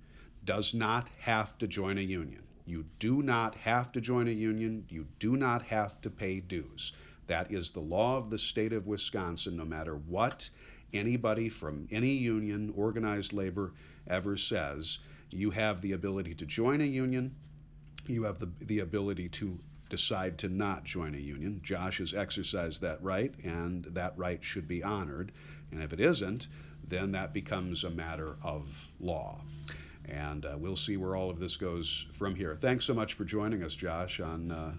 does not have to join a union. You do not have to join a union. You do not have to pay dues. That is the law of the state of Wisconsin, no matter what anybody from any union, organized labor, ever says. You have the ability to join a union. You have the, the ability to decide to not join a union. Josh has exercised that right, and that right should be honored. And if it isn't, then that becomes a matter of law. And uh, we'll see where all of this goes from here. Thanks so much for joining us, Josh, on. Uh,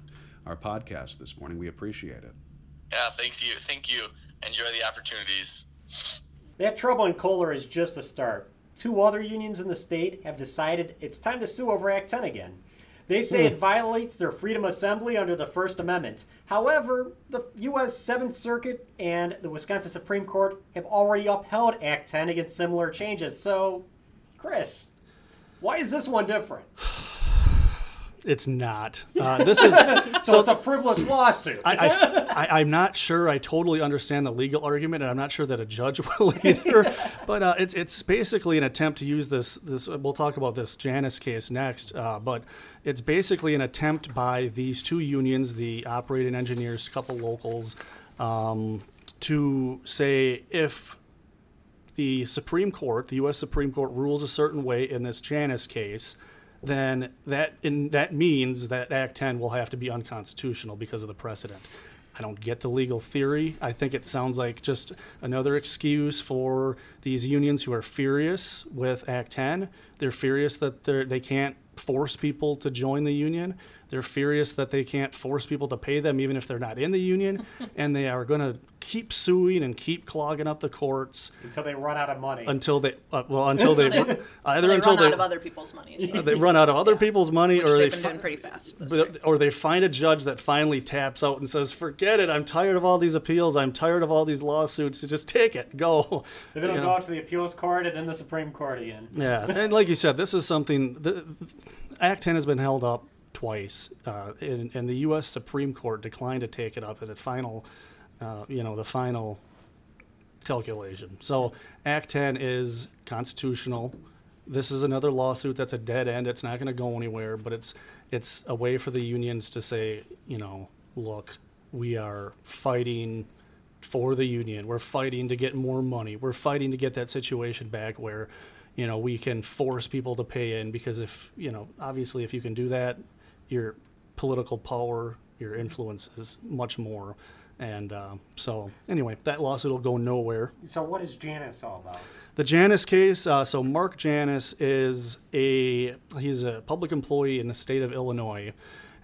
our podcast this morning. We appreciate it. Yeah, thanks you. Thank you. Enjoy the opportunities. That trouble in Kohler is just the start. Two other unions in the state have decided it's time to sue over Act 10 again. They say it hmm. violates their freedom of assembly under the First Amendment. However, the U.S. Seventh Circuit and the Wisconsin Supreme Court have already upheld Act 10 against similar changes. So, Chris, why is this one different? [SIGHS] [SIGHS] [SIGHS] It's not. [LAUGHS] Uh, this is so, so, it's a frivolous lawsuit. I, am not sure. I totally understand the legal argument, and I'm not sure that a judge [LAUGHS] will either. but uh, it's it's basically an attempt to use this. This we'll talk about this Janus case next. Uh, but it's basically an attempt by these two unions, the operating engineers, couple locals, um, to say if the Supreme Court, the U.S. Supreme Court, rules a certain way in this Janus case then that in, that means that Act 10 will have to be unconstitutional because of the precedent. I don't get the legal theory. I think it sounds like just another excuse for these unions who are furious with Act 10. They're furious that they're, they can't force people to join the union. They're furious that they can't force people to pay them even if they're not in the union, [LAUGHS] and they are going to keep suing and keep clogging up the courts until they run out of money. Until they, uh, well, until they, [LAUGHS] either they until run they out of other people's money. they run out of other yeah. people's money, Which or they fi- doing pretty fast. or they find a judge that finally taps out and says, "Forget it. I'm tired of all these appeals. I'm tired of all these lawsuits. Just take it. Go." And then it'll go out to the appeals court and then the Supreme Court again. Yeah, and like you said, this is something. The, Act 10 has been held up twice, uh, and, and, the U.S. Supreme Court declined to take it up at the final, uh, you know, the final calculation. So Act 10 is constitutional. This is another lawsuit that's a dead end. It's not going to go anywhere, but it's it's a way for the unions to say, you know, look, we are fighting for the union. We're fighting to get more money. We're fighting to get that situation back where, you know, we can force people to pay in because if, you know, obviously if you can do that, your political power, your influence is much more. And uh, so, anyway, that lawsuit will go nowhere. So, what is Janus all about? The Janus case. Uh, so, Mark Janus is a he's a public employee in the state of Illinois,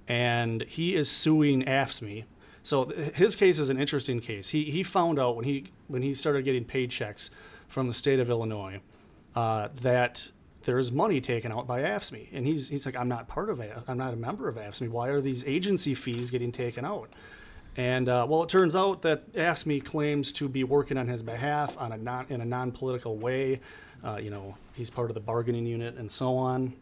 and he is suing AFSCME. So, his case is an interesting case. He he found out when he when he started getting paychecks from the state of Illinois uh, that there's money taken out by AFSCME. And he's, he's like, I'm not part of it. I'm not a member of AFSCME. Why are these agency fees getting taken out? And uh, well, it turns out that AFSCME claims to be working on his behalf on a non, in a non-political way. Uh, you know, he's part of the bargaining unit and so on.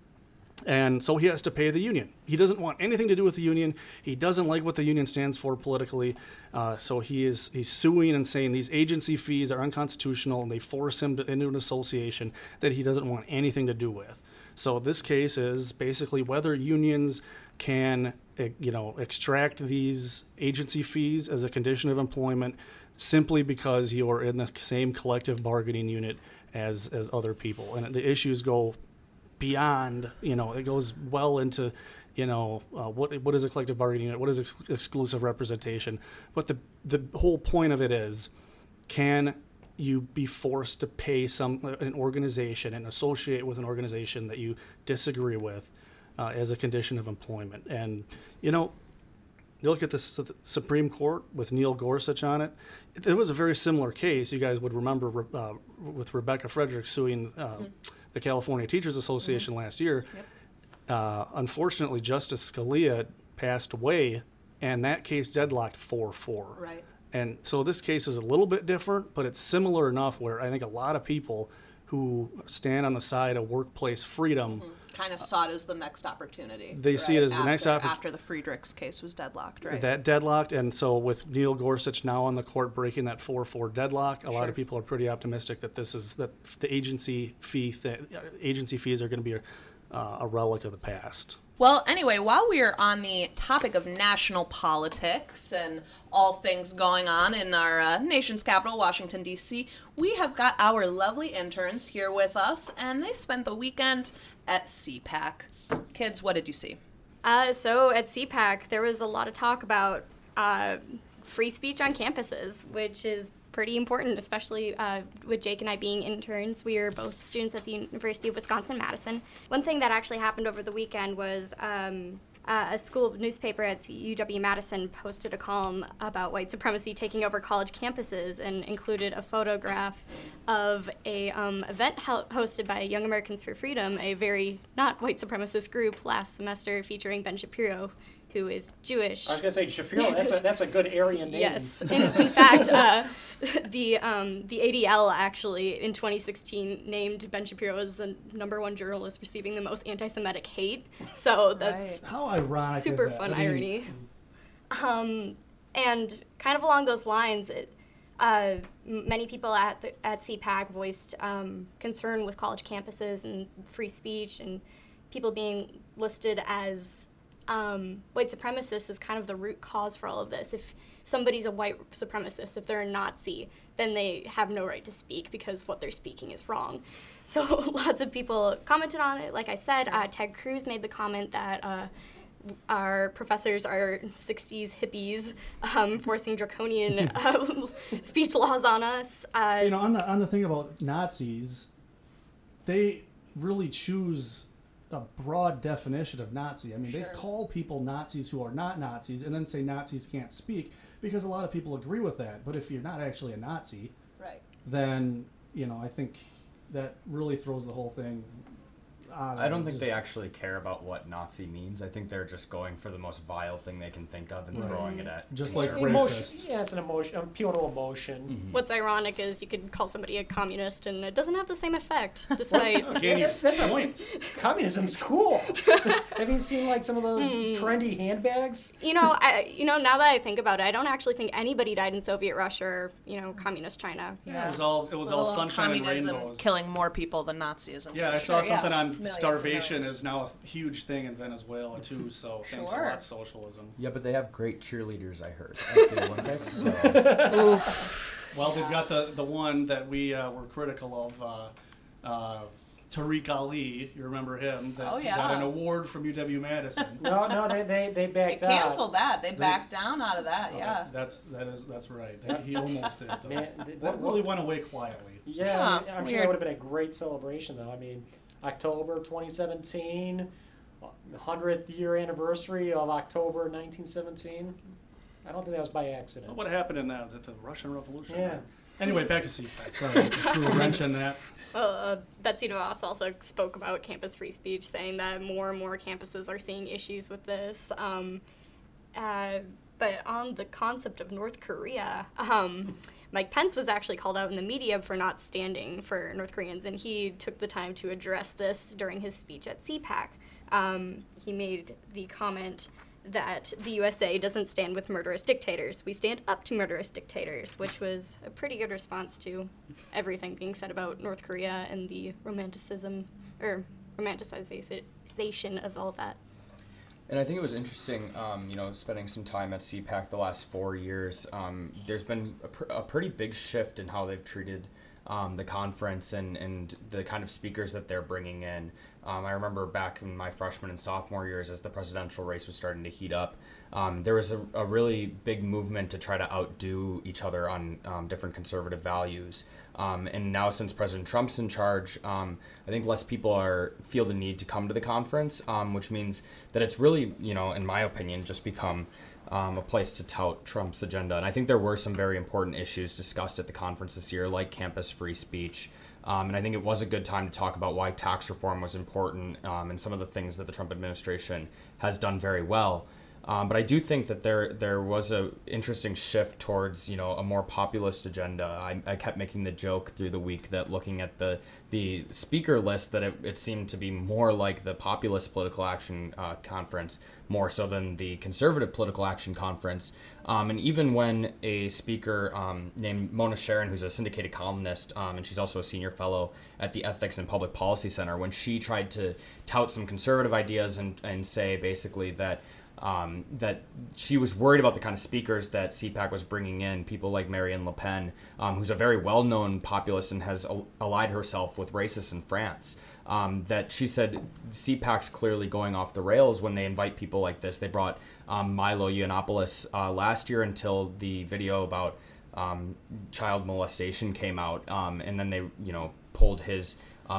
And so he has to pay the union. He doesn't want anything to do with the union. He doesn't like what the union stands for politically. Uh, so he is he's suing and saying these agency fees are unconstitutional and they force him to, into an association that he doesn't want anything to do with. So this case is basically whether unions can eh, you know, extract these agency fees as a condition of employment simply because you're in the same collective bargaining unit as as other people, and the issues go beyond. You know, it goes well into. You know uh, what? What is a collective bargaining unit? What is ex- exclusive representation? But the the whole point of it is, can you be forced to pay some an organization and associate with an organization that you disagree with uh, as a condition of employment. And you know, you look at the Supreme Court with Neil Gorsuch on it. It was a very similar case. You guys would remember uh, with Rebecca Friedrichs suing uh, the California Teachers Association last year. Uh, unfortunately, Justice Scalia passed away, and that case deadlocked 4 4. Right. And so this case is a little bit different, but it's similar enough where I think a lot of people who stand on the side of workplace freedom, Kind of saw it as the next opportunity. They see it as the next opportunity after the Friedrichs case was deadlocked, right? that deadlocked. And so with Neil Gorsuch now on the court breaking that 4-4 deadlock, a lot of people are pretty optimistic that this is that the agency fee th- agency fees are going to be a, uh, a relic of the past. Well, anyway, while we are on the topic of national politics and all things going on in our uh, nation's capital, Washington, D.C., we have got our lovely interns here with us, and they spent the weekend at CPAC. Kids, what did you see? Uh, so at CPAC, there was a lot of talk about uh, free speech on campuses, which is pretty important, especially uh, with Jake and I being interns. We are both students at the University of Wisconsin Madison. One thing that actually happened over the weekend was um, uh, a school newspaper at the UW Madison posted a column about white supremacy taking over college campuses and included a photograph of a um, event hel- hosted by Young Americans for Freedom, a very not white supremacist group last semester featuring Ben Shapiro, who is Jewish. I was gonna say Shapiro. That's a [LAUGHS] that's a good Aryan name. Yes. In, in fact, [LAUGHS] uh, [LAUGHS] the um, the ADL actually in 2016 named Ben Shapiro as the number one journalist receiving the most anti-Semitic hate. So that's Right. How ironic super is that? fun I mean, irony. Um, and kind of along those lines, it, uh, many people at the, at CPAC voiced um, concern with college campuses and free speech and people being listed as um, white supremacists is kind of the root cause for all of this. If somebody's a white supremacist, if they're a Nazi, then they have no right to speak because what they're speaking is wrong. [LAUGHS] So [LAUGHS] lots of people commented on it. Like I said, uh, Ted Cruz made the comment that uh, our professors are 60s hippies um, [LAUGHS] forcing draconian uh, speech laws on us. Uh, you know, on the on the thing about Nazis, they really choose a broad definition of Nazi. I mean, they call people Nazis who are not Nazis, and then say Nazis can't speak because a lot of people agree with that. But if you're not actually a Nazi, Right. then you know, I think that really throws the whole thing. Out I don't think just- they actually care about what Nazi means. I think they're just going for the most vile thing they can think of and throwing it at Just like conservatives. racist. Yeah, it's an emotion. Appeal to emotion. Mm-hmm. What's ironic is you could call somebody a communist and it doesn't have the same effect, [LAUGHS] despite. Yeah, that's a point. [LAUGHS] Communism's cool. [LAUGHS] Have you seen like some of those trendy handbags? you know, I, you know, now that I think about it, I don't actually think anybody died in Soviet Russia or you know communist China. Yeah, it was all it was all sunshine and communism rainbows. killing more people than Nazism. Yeah, I saw sure. something Yeah. on Millions, starvation millions. is now a huge thing in Venezuela too. So [LAUGHS] thanks a lot, socialism. Yeah, but they have great cheerleaders, I heard, at the [LAUGHS] Olympics. So. Well, they've got the the one that we uh, were critical of, uh, uh, Tariq Ali. You remember him? That Oh, yeah. got an award from UW Madison. [LAUGHS] No, no, they they, they They backed out. canceled that. They backed down out of that. Uh, Yeah. that's that is that's right. That- he almost did. Though. Man, th- that really went away quietly. Yeah, Huh, I'm sure weird. that would have been a great celebration, though. I mean, October 2017, 100th year anniversary of October 1917. I don't think that was by accident. What happened in that? The, the Russian Revolution. Yeah. Anyway, back to CPAC. Sorry, [LAUGHS] threw a wrench in that. Well, uh, Betsy DeVos also spoke about campus free speech, saying that more and more campuses are seeing issues with this. Um, uh, but on the concept of North Korea, um, Mike Pence was actually called out in the media for not standing for North Koreans, and he took the time to address this during his speech at CPAC. Um, he made the comment that the USA doesn't stand with murderous dictators. We stand up to murderous dictators, which was a pretty good response to everything being said about North Korea and the romanticism or romanticization of all that. And I think it was interesting, um, you know, spending some time at CPAC the last four years. Um, there's been a, pr- a pretty big shift in how they've treated um, the conference and, and the kind of speakers that they're bringing in. Um, I remember back in my freshman and sophomore years as the presidential race was starting to heat up, um, there was a, a really big movement to try to outdo each other on um, different conservative values. Um, and now, since President Trump's in charge, um, I think less people are feel the need to come to the conference, which means that it's really, you know, in my opinion, just become um, a place to tout Trump's agenda. And I think there were some very important issues discussed at the conference this year, like campus free speech. Um, and I think it was a good time to talk about why tax reform was important um, and some of the things that the Trump administration has done very well. Um, but I do think that there there was a interesting shift towards you know a more populist agenda. I, I kept making the joke through the week that looking at the the speaker list that it, it seemed to be more like the populist political action uh, conference more so than the conservative political action conference. Um, and even when a speaker um, named Mona Charen, who's a syndicated columnist um, and she's also a senior fellow at the Ethics and Public Policy Center, when she tried to tout some conservative ideas and, and say basically that um, that she was worried about the kind of speakers that CPAC was bringing in, people like Marine Le Pen, um, who's a very well known populist and has allied herself with racists in France. Um, that she said CPAC's clearly going off the rails when they invite people like this. They brought um, Milo Yiannopoulos uh, last year until the video about um, child molestation came out, um, and then they, you know, pulled his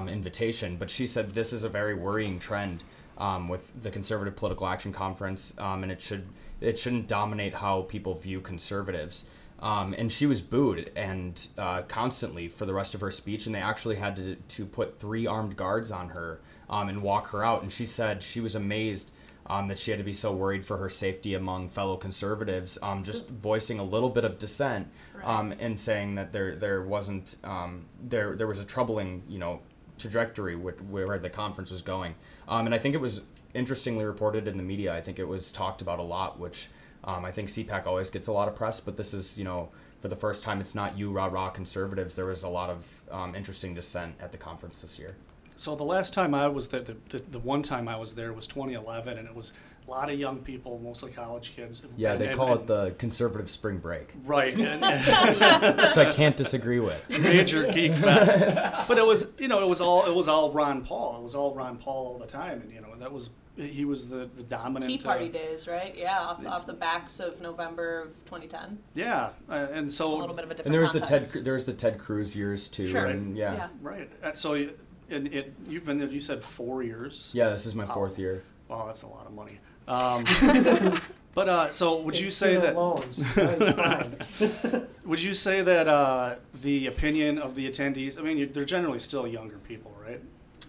invitation. But she said this is a very worrying trend um, with the Conservative Political Action Conference, um, and it should it shouldn't dominate how people view conservatives. Um, and she was booed and uh, constantly for the rest of her speech, and they actually had to to put three armed guards on her um, and walk her out. And she said she was amazed. Um, that she had to be so worried for her safety among fellow conservatives, um, just voicing a little bit of dissent um, and saying that there there wasn't um, there there was a troubling you know trajectory with where the conference was going. Um, and I think it was interestingly reported in the media. I think it was talked about a lot, which um, I think CPAC always gets a lot of press, but this is, you know, for the first time, it's not you, rah, rah, conservatives. There was a lot of um, interesting dissent at the conference this year. So the last time I was there, the, the, the one time I was there was 2011, and it was a lot of young people, mostly college kids. Yeah, and, they and, call and, it the conservative spring break. Right. And, [LAUGHS] Which I can't disagree with. Major geek fest. But it was, you know, it was all it was all Ron Paul. It was all Ron Paul all the time, and you know that was he was the, the dominant Tea Party uh, days, right? Yeah, off, off the backs of November of 2010. Yeah, uh, and so It's a little bit of a different. And there was the Ted context. there was the Ted Cruz years too. Sure. And yeah. Yeah. right. Uh, So you- and it you've been there. You said four years. Yeah, this is my fourth year. Wow, that's a lot of money. Um, [LAUGHS] but uh, so would you say that? loans? That's. [LAUGHS] Would you say that uh, the opinion of the attendees? I mean, you- they're generally still younger people, right?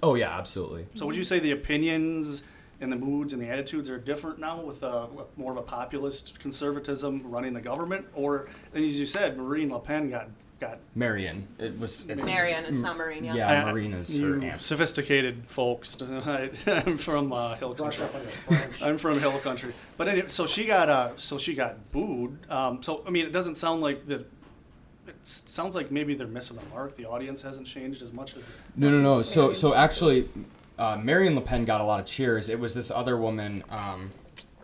Oh yeah, absolutely. So would you say the opinions and the moods and the attitudes are different now with uh, more of a populist conservatism running the government, or and as you said, Marine Le Pen got got Marion. It was it's, Marion, it's not Marine, yeah. Yeah, uh, Marine is you her aunt. sophisticated folks. [LAUGHS] I'm from uh, Hill Country. up on your French. I'm from Hill Country, but anyway, so she got uh, so she got booed. Um, so I mean, it doesn't sound like that. It sounds like maybe they're missing the mark. The audience hasn't changed as much as. No, no, no. So, so actually, uh, Marion Le Pen got a lot of cheers. It was this other woman. Um,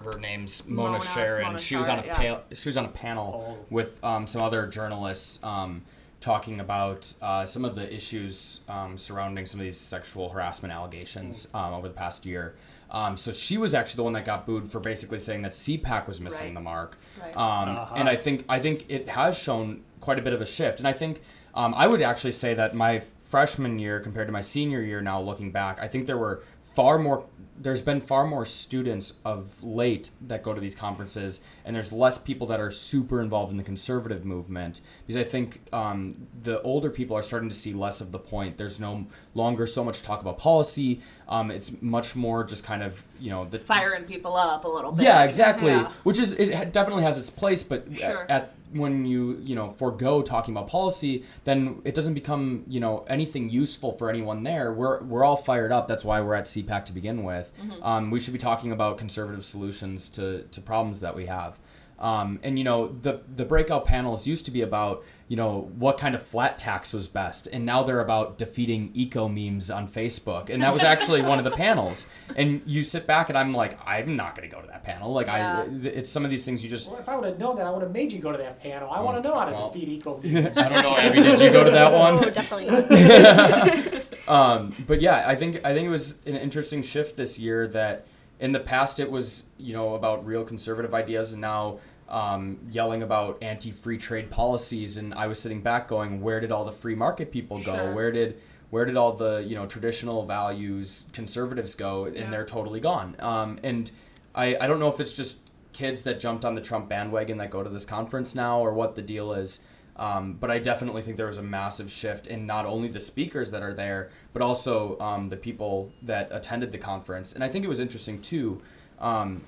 her name's Mona, Mona- Charen. Mona she was on a yeah. pale, she was on a panel Oh. with um, some other journalists um, talking about uh, some of the issues um, surrounding some of these sexual harassment allegations Mm. um, over the past year. Um, so she was actually the one that got booed for basically saying that CPAC was missing Right. the mark. Right. Um, Uh-huh. And I think I think it has shown quite a bit of a shift. And I think um, I would actually say that my freshman year compared to my senior year now looking back, I think there were far more there's been far more students of late that go to these conferences, and there's less people that are super involved in the conservative movement because I think um, the older people are starting to see less of the point. There's no longer so much talk about policy. Um, it's much more just kind of you know the Firing people up a little bit. yeah, exactly. Yeah. Which is it definitely has its place, but Sure. at, at when you you know forego talking about policy, then it doesn't become you know anything useful for anyone there. We're we're all fired up. That's why we're at CPAC to begin with. Mm-hmm. Um, we should be talking about conservative solutions to to problems that we have. Um, and you know the the breakout panels used to be about you know what kind of flat tax was best, and now they're about defeating eco memes on Facebook, and that was actually one of the panels. And you sit back, and I'm like, I'm not going to go to that panel. Like Yeah. I, it's some of these things you just. Well, if I would have known that, I would have made you go to that panel. I want to know how to well. defeat eco. [LAUGHS] Memes. I don't know, Abby. Did you go to that one? Oh, definitely not. [LAUGHS] [LAUGHS] Um, but yeah, I think I think it was an interesting shift this year that in the past it was you know about real conservative ideas and now um, yelling about anti-free trade policies and I was sitting back going where did all the free market people go Sure. where did where did all the you know traditional values conservatives go and they're totally gone um, and I, I don't know if it's just kids that jumped on the Trump bandwagon that go to this conference now or what the deal is um, but I definitely think there was a massive shift in not only the speakers that are there, but also um, the people that attended the conference. And I think it was interesting too. Um,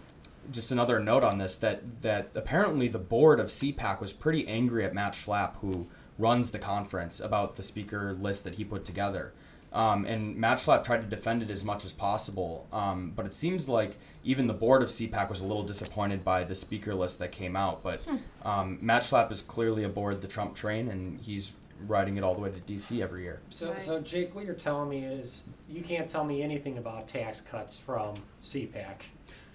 just another note on this that that apparently the board of CPAC was pretty angry at Matt Schlapp, who runs the conference, about the speaker list that he put together. Um, and Matt Schlapp tried to defend it as much as possible, um, but it seems like even the board of CPAC was a little disappointed by the speaker list that came out. But um, Matt Schlapp is clearly aboard the Trump train, and he's riding it all the way to DC every year. So, Right. so Jake, what you're telling me is you can't tell me anything about tax cuts from CPAC.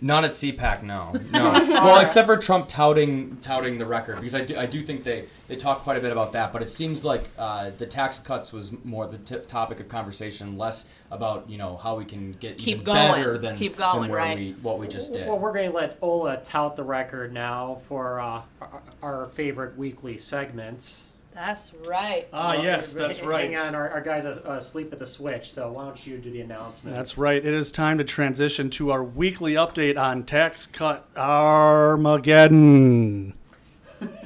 Not at CPAC, no, [LAUGHS] no. well, except for Trump touting touting the record, because I do, I do think they, they talk quite a bit about that. But it seems like uh, the tax cuts was more the t- topic of conversation, less about you know how we can get Keep even going. better than, Keep going, than where right. we what we just did. Well, we're going to let Ola tout the record now for uh, our, our favorite weekly segments. That's right. Ah, Well, yes, h- that's hang right. Hang on, our, our guys are asleep at the switch, so why don't you do the announcement? That's right. It is time to transition to our weekly update on tax cut Armageddon.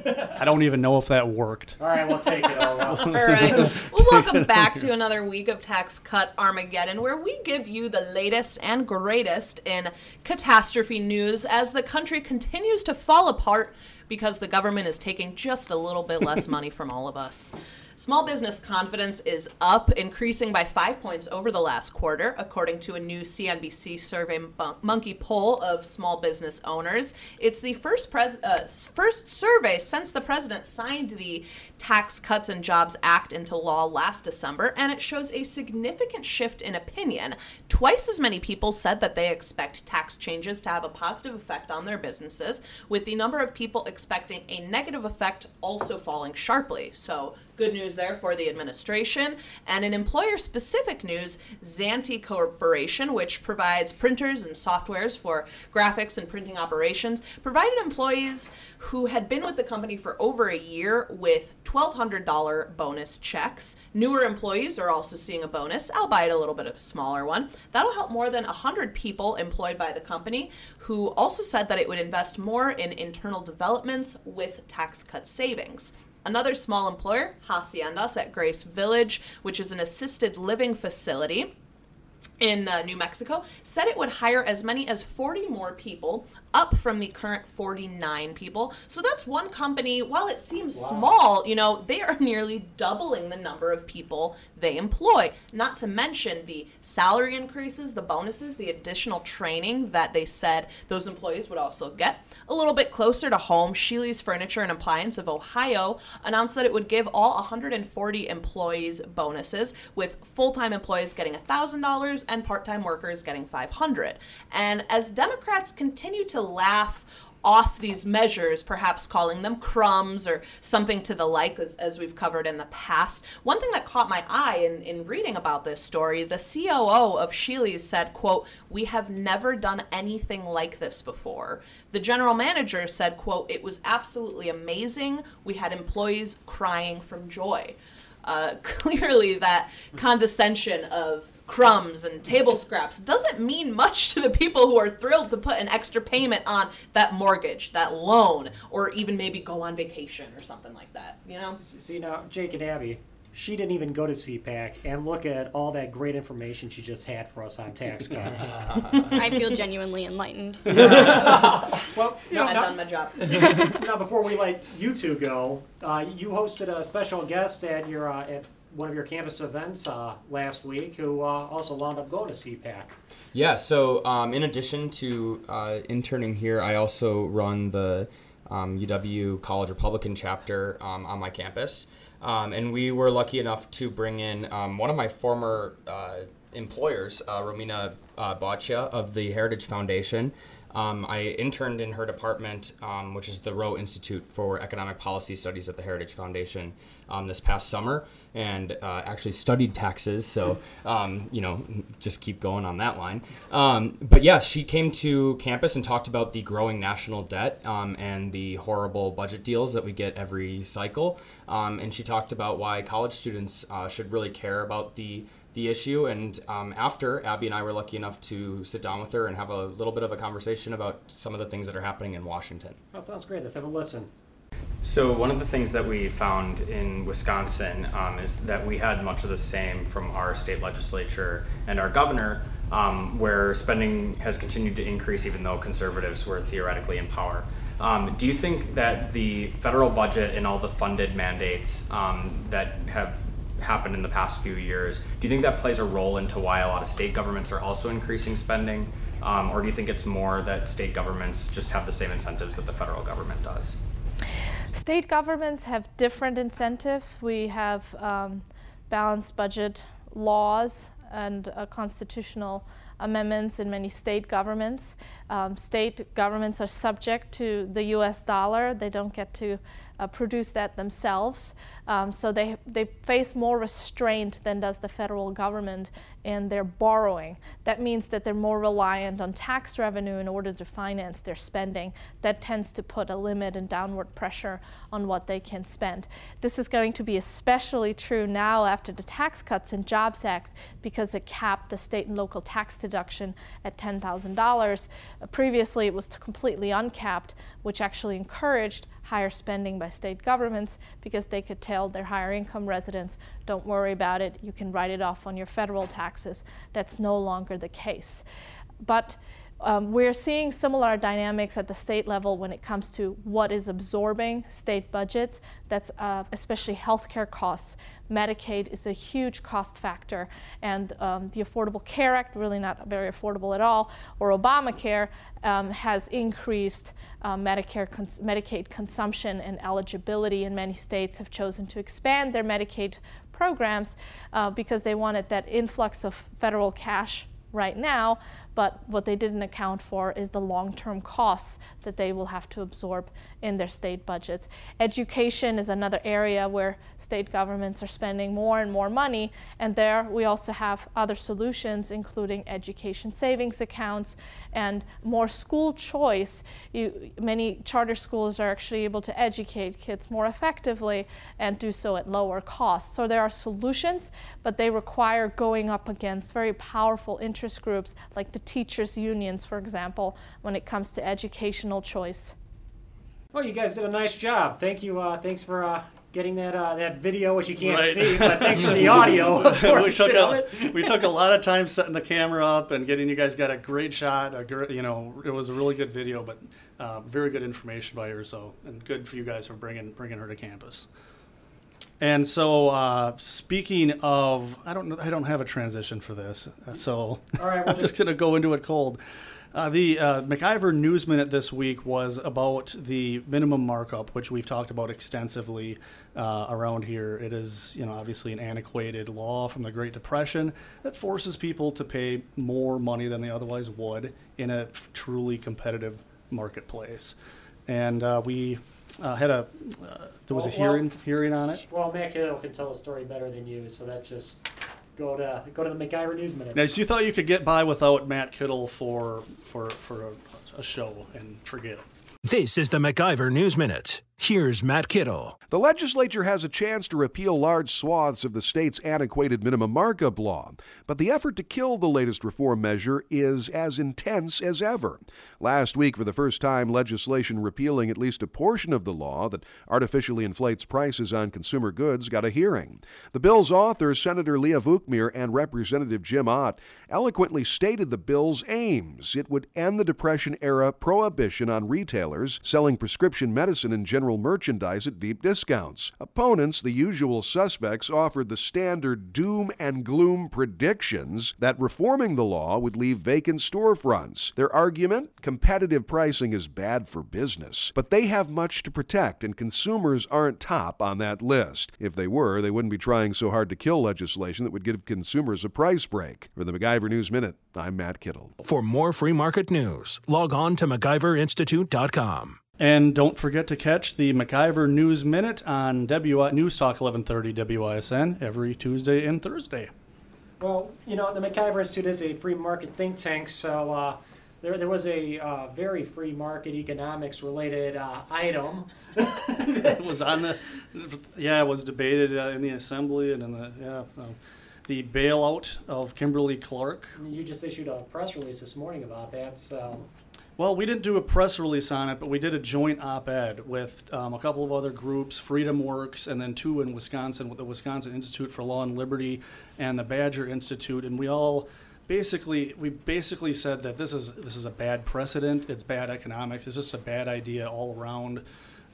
I don't even know if that worked. All right, we'll take it, Ola. All right. [LAUGHS] Well, welcome back to another week of Tax Cut Armageddon, where we give you the latest and greatest in catastrophe news as the country continues to fall apart because the government is taking just a little bit less money from all of us. Small business confidence is up, increasing by five points over the last quarter, according to a new CNBC Survey Monkey poll of small business owners. It's the first pres- uh, first survey since the president signed the Tax Cuts and Jobs Act into law last December, and it shows a significant shift in opinion. Twice as many people said that they expect tax changes to have a positive effect on their businesses, with the number of people expecting a negative effect also falling sharply. So, good news there for the administration. And in employer specific news, Xante Corporation, which provides printers and softwares for graphics and printing operations, provided employees who had been with the company for over a year with $1,200 bonus checks. Newer employees are also seeing a bonus, albeit a little bit of a smaller one. That'll help more than 100 people employed by the company, who also said that it would invest more in internal developments with tax cut savings. Another small employer, Haciendas at Grace Village, which is an assisted living facility in uh, New Mexico, said it would hire as many as 40 more people, up from the current 49 people. So that's one company, while it seems small, you know, they are [LAUGHS] nearly doubling the number of people they employ. Not to mention the salary increases, the bonuses, the additional training that they said those employees would also get. A little bit closer to home, Sheely's Furniture and Appliance of Ohio announced that it would give all 140 employees bonuses, with full-time employees getting $1,000 and part-time workers getting 500. And as Democrats continue to laugh off these measures, perhaps calling them crumbs or something to the like, as, as we've covered in the past. One thing that caught my eye in, in reading about this story, the COO of Sheely's said, quote, we have never done anything like this before. The general manager said, quote, it was absolutely amazing. We had employees crying from joy. Uh, [LAUGHS] clearly, that condescension of crumbs and table scraps doesn't mean much to the people who are thrilled to put an extra payment on that mortgage, that loan, or even maybe go on vacation or something like that, you know? See now, Jake and Abby, she didn't even go to CPAC and look at all that great information she just had for us on tax cuts. [LAUGHS] I feel genuinely enlightened. [LAUGHS] well, you know, I've now, done my job. now before we let you two go, uh, you hosted a special guest at your uh, at one of your campus events uh, last week, who uh, also wound up going to CPAC. Yeah, so um, in addition to uh, interning here, I also run the um, UW College Republican chapter um, on my campus. Um, and we were lucky enough to bring in um, one of my former uh, employers, uh, Romina uh, Boccia of the Heritage Foundation. Um, I interned in her department, um, which is the Roe Institute for Economic Policy Studies at the Heritage Foundation, um, this past summer, and uh, actually studied taxes. So, um, you know, just keep going on that line. Um, but yes, she came to campus and talked about the growing national debt um, and the horrible budget deals that we get every cycle. and she talked about why college students uh, should really care about the the issue. And um, after, Abby and I were lucky enough to sit down with her and have a little bit of a conversation about some of the things that are happening in Washington. That sounds great. Let's have a listen. So, one of the things that we found in Wisconsin um, is that we had much of the same from our state legislature and our governor, um, where spending has continued to increase even though conservatives were theoretically in power. Um, do you think that the federal budget and all the funded mandates um, that have happened in the past few years. Do you think that plays a role into why a lot of state governments are also increasing spending? Um, or do you think it's more that state governments just have the same incentives that the federal government does? State governments have different incentives. We have um, balanced budget laws and uh, constitutional amendments in many state governments. Um, state governments are subject to the US dollar. They don't get to uh, produce that themselves. Um, so they, they face more restraint than does the federal government in their borrowing. That means that they're more reliant on tax revenue in order to finance their spending. That tends to put a limit and downward pressure on what they can spend. This is going to be especially true now after the Tax Cuts and Jobs Act because it capped the state and local tax deduction at $10,000. Previously, it was completely uncapped, which actually encouraged higher spending by state governments because they could tell their higher income residents, don't worry about it, you can write it off on your federal taxes. That's no longer the case. But um, we're seeing similar dynamics at the state level when it comes to what is absorbing state budgets. That's uh, especially healthcare costs. Medicaid is a huge cost factor, and um, the Affordable Care Act, really not very affordable at all, or Obamacare, um, has increased uh, Medicare cons- Medicaid consumption and eligibility. And many states have chosen to expand their Medicaid programs uh, because they wanted that influx of federal cash right now, but what they didn't account for is the long-term costs that they will have to absorb in their state budgets. Education is another area where state governments are spending more and more money, and there we also have other solutions, including education savings accounts and more school choice. You, many charter schools are actually able to educate kids more effectively and do so at lower costs. So there are solutions, but they require going up against very powerful interest groups like the teachers' unions, for example, when it comes to educational choice. Well, you guys did a nice job. Thank you. Uh, thanks for uh, getting that uh, that video, which you can't right. see, but thanks for the [LAUGHS] audio. we took a, we took a lot of time setting the camera up and getting you guys got a great shot. A great, you know, it was a really good video, but uh, very good information by her. So and good for you guys for bringing bringing her to campus. And so, uh, speaking of, I don't, know, I don't have a transition for this, so All right, [LAUGHS] I'm just gonna go into it cold. Uh, the uh, MacIver News Minute this week was about the minimum markup, which we've talked about extensively uh, around here. It is, you know, obviously an antiquated law from the Great Depression that forces people to pay more money than they otherwise would in a truly competitive marketplace. And uh, we uh, had a uh, there was a Well, hearing well- hearing on it. Well, Matt Kittle can tell a story better than you, so that's just go to go to the MacIver News Minute. Now, so you thought you could get by without Matt Kittle for for for a, a show and forget it. This is the MacIver News Minute. Here's Matt Kittle. The legislature has a chance to repeal large swaths of the state's antiquated minimum markup law, but the effort to kill the latest reform measure is as intense as ever. Last week, for the first time, legislation repealing at least a portion of the law that artificially inflates prices on consumer goods got a hearing. The bill's author, Senator Leah Vukmir and Representative Jim Ott, eloquently stated the bill's aims. It would end the Depression era prohibition on retailers selling prescription medicine and general general merchandise at deep discounts. Opponents, the usual suspects, offered the standard doom and gloom predictions that reforming the law would leave vacant storefronts. Their argument competitive pricing is bad for business, but they have much to protect, and consumers aren't top on that list. If they were, they wouldn't be trying so hard to kill legislation that would give consumers a price break. For the MacIver News Minute, I'm Matt Kittle. For more free market news, log on to MacIverInstitute.com. And don't forget to catch the MacIver News Minute on WI News Talk 1130 WISN every Tuesday and Thursday. Well, you know, the MacIver Institute is a free market think tank, so uh, there, there was a uh, very free market economics related uh, item. [LAUGHS] it was on the, yeah, it was debated uh, in the assembly and in the, yeah. Um, the bailout of Kimberly Clark. You just issued a press release this morning about that, so. Well, we didn't do a press release on it, but we did a joint op-ed with um, a couple of other groups, Freedom Works, and then two in Wisconsin, with the Wisconsin Institute for Law and Liberty and the Badger Institute, and we all basically we basically said that this is this is a bad precedent. It's bad economics. It's just a bad idea all around.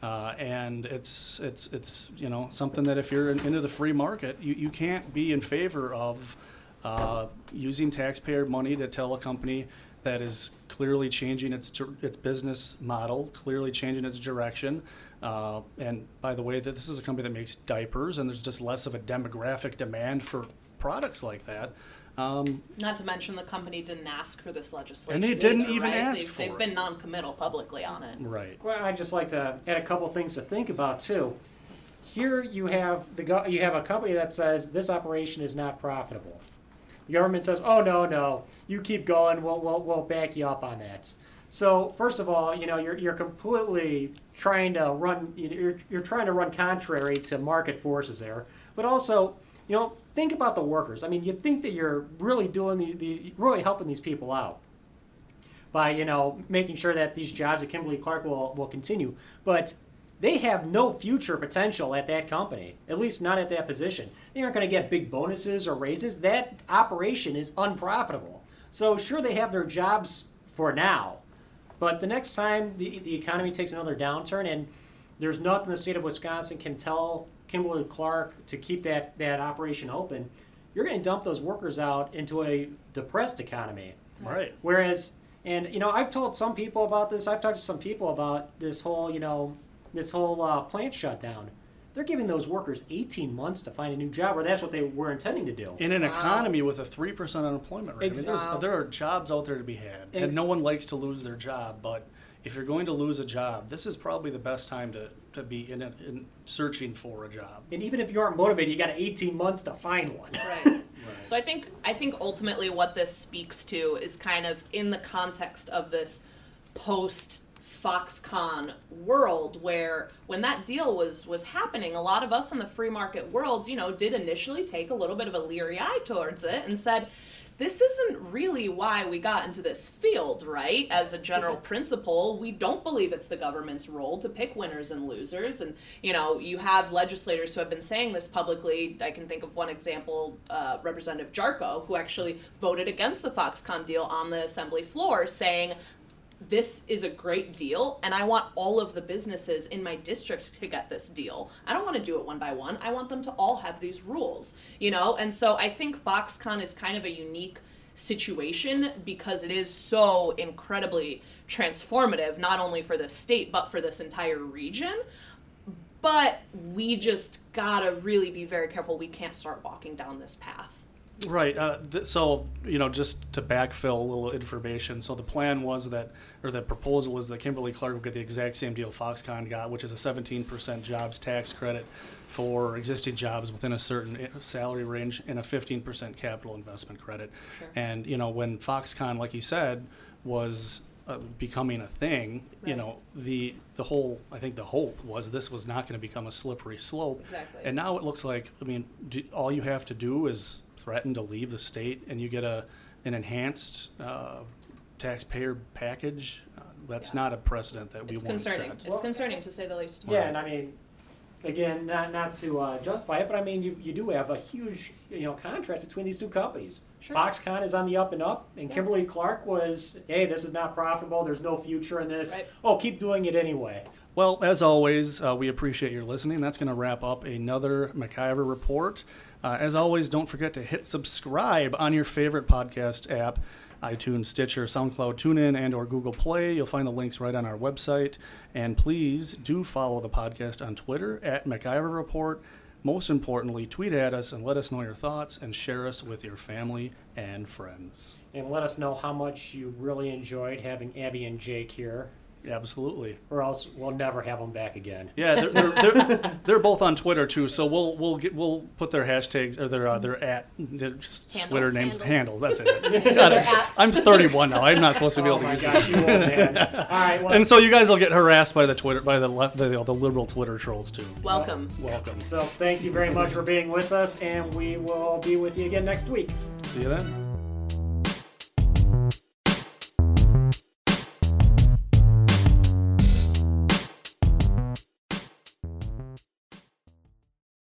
Uh, and it's it's it's you know something that if you're in, into the free market, you, you can't be in favor of uh, using taxpayer money to tell a company that is clearly changing its its business model, clearly changing its direction. Uh, and by the way, that this is a company that makes diapers, and there's just less of a demographic demand for products like that. Um, Not to mention the company didn't ask for this legislation. And they didn't either, even right? ask they've, for They've it. been non-committal publicly on it. right. Well, I'd just like to add a couple things to think about too. Here you have the go- you have a company that says this operation is not profitable. Government says, "Oh no, no, you keep going. We'll we'll, we'll back you up on that." So first of all, you know you're you're completely trying to run you're you're trying to run contrary to market forces there, but also you know think about the workers. I mean, you think that you're really doing the, the really helping these people out by you know making sure that these jobs at Kimberly Clark will will continue, but they have no future potential at that company, at least not at that position. They aren't going to get big bonuses or raises. That operation is unprofitable. So sure, they have their jobs for now, but the next time the, the economy takes another downturn and there's nothing the state of Wisconsin can tell Kimberly Clark to keep that, that operation open, you're going to dump those workers out into a depressed economy. Right. Whereas, and you know, I've told some people about this. I've talked to some people about this whole, you know, this whole uh, plant shutdown. They're giving those workers 18 months to find a new job, or that's what they were intending to do. In an economy with a three percent unemployment rate, I mean, there are jobs out there to be had, and no one likes to lose their job. But if you're going to lose a job, this is probably the best time to, to be in, a, in searching for a job. And even if you aren't motivated, you got 18 months to find one. [LAUGHS] Right. So I think I think ultimately what this speaks to is kind of in the context of this post Foxconn world where when that deal was was happening, a lot of us in the free market world, you know, did initially take a little bit of a leery eye towards it and said, this isn't really why we got into this field, right? As a general principle, we don't believe it's the government's role to pick winners and losers. And, you know, you have legislators who have been saying this publicly. I can think of one example, uh, Representative Jarchow, who actually voted against the Foxconn deal on the assembly floor, saying, this is a great deal and I want all of the businesses in my district to get this deal. I don't want to do it one by one. I want them to all have these rules, you know? And so I think Foxconn is kind of a unique situation because it is so incredibly transformative not only for the state but for this entire region. But we just got to really be very careful we can't start walking down this path. Right. Uh, th- so, you know, just to backfill a little information. So the plan was that, or the proposal is that Kimberly Clark will get the exact same deal Foxconn got, which is a 17% jobs tax credit for existing jobs within a certain salary range and a 15% capital investment credit. And, you know, when Foxconn, like you said, was uh, becoming a thing, you know, the the whole I think the hope was this was not going to become a slippery slope. Exactly. And now it looks like I mean, do, all you have to do is threaten to leave the state, and you get a an enhanced uh, taxpayer package. Uh, that's not a precedent that we It's want concerning. set. It's concerning it's concerning to say the least. Yeah, and I mean, again, not not to uh, justify it, but I mean, you, you do have a huge you know contrast between these two companies. Sure. Foxconn is on the up and up, and Yeah. Kimberly Clark was, hey, this is not profitable. There's no future in this. Right. Oh, keep doing it anyway. Well, as always, uh, we appreciate your listening. That's going to wrap up another MacIver report. Uh, as always, don't forget to hit subscribe on your favorite podcast app iTunes, Stitcher, SoundCloud, TuneIn, and or Google Play. You'll find the links right on our website. And please do follow the podcast on Twitter at MacIver Report. Most importantly, tweet at us and let us know your thoughts and share us with your family and friends. And let us know how much you really enjoyed having Abby and Jake here. Absolutely. Or else we'll never have them back again. Yeah, they're, they're, they're, [LAUGHS] they're both on Twitter too, so we'll we'll get we'll put their hashtags or their uh, their at their Twitter names handles. That's it. [LAUGHS] Got it. I'm 31 now. I'm not supposed to be Oh able to my use gosh, you old man. [LAUGHS] All right, well, And so you guys will get harassed by the Twitter by the le- the, the liberal Twitter trolls too. Welcome. Welcome. so thank you very much for being with us, and we will be with you again next week. See you then.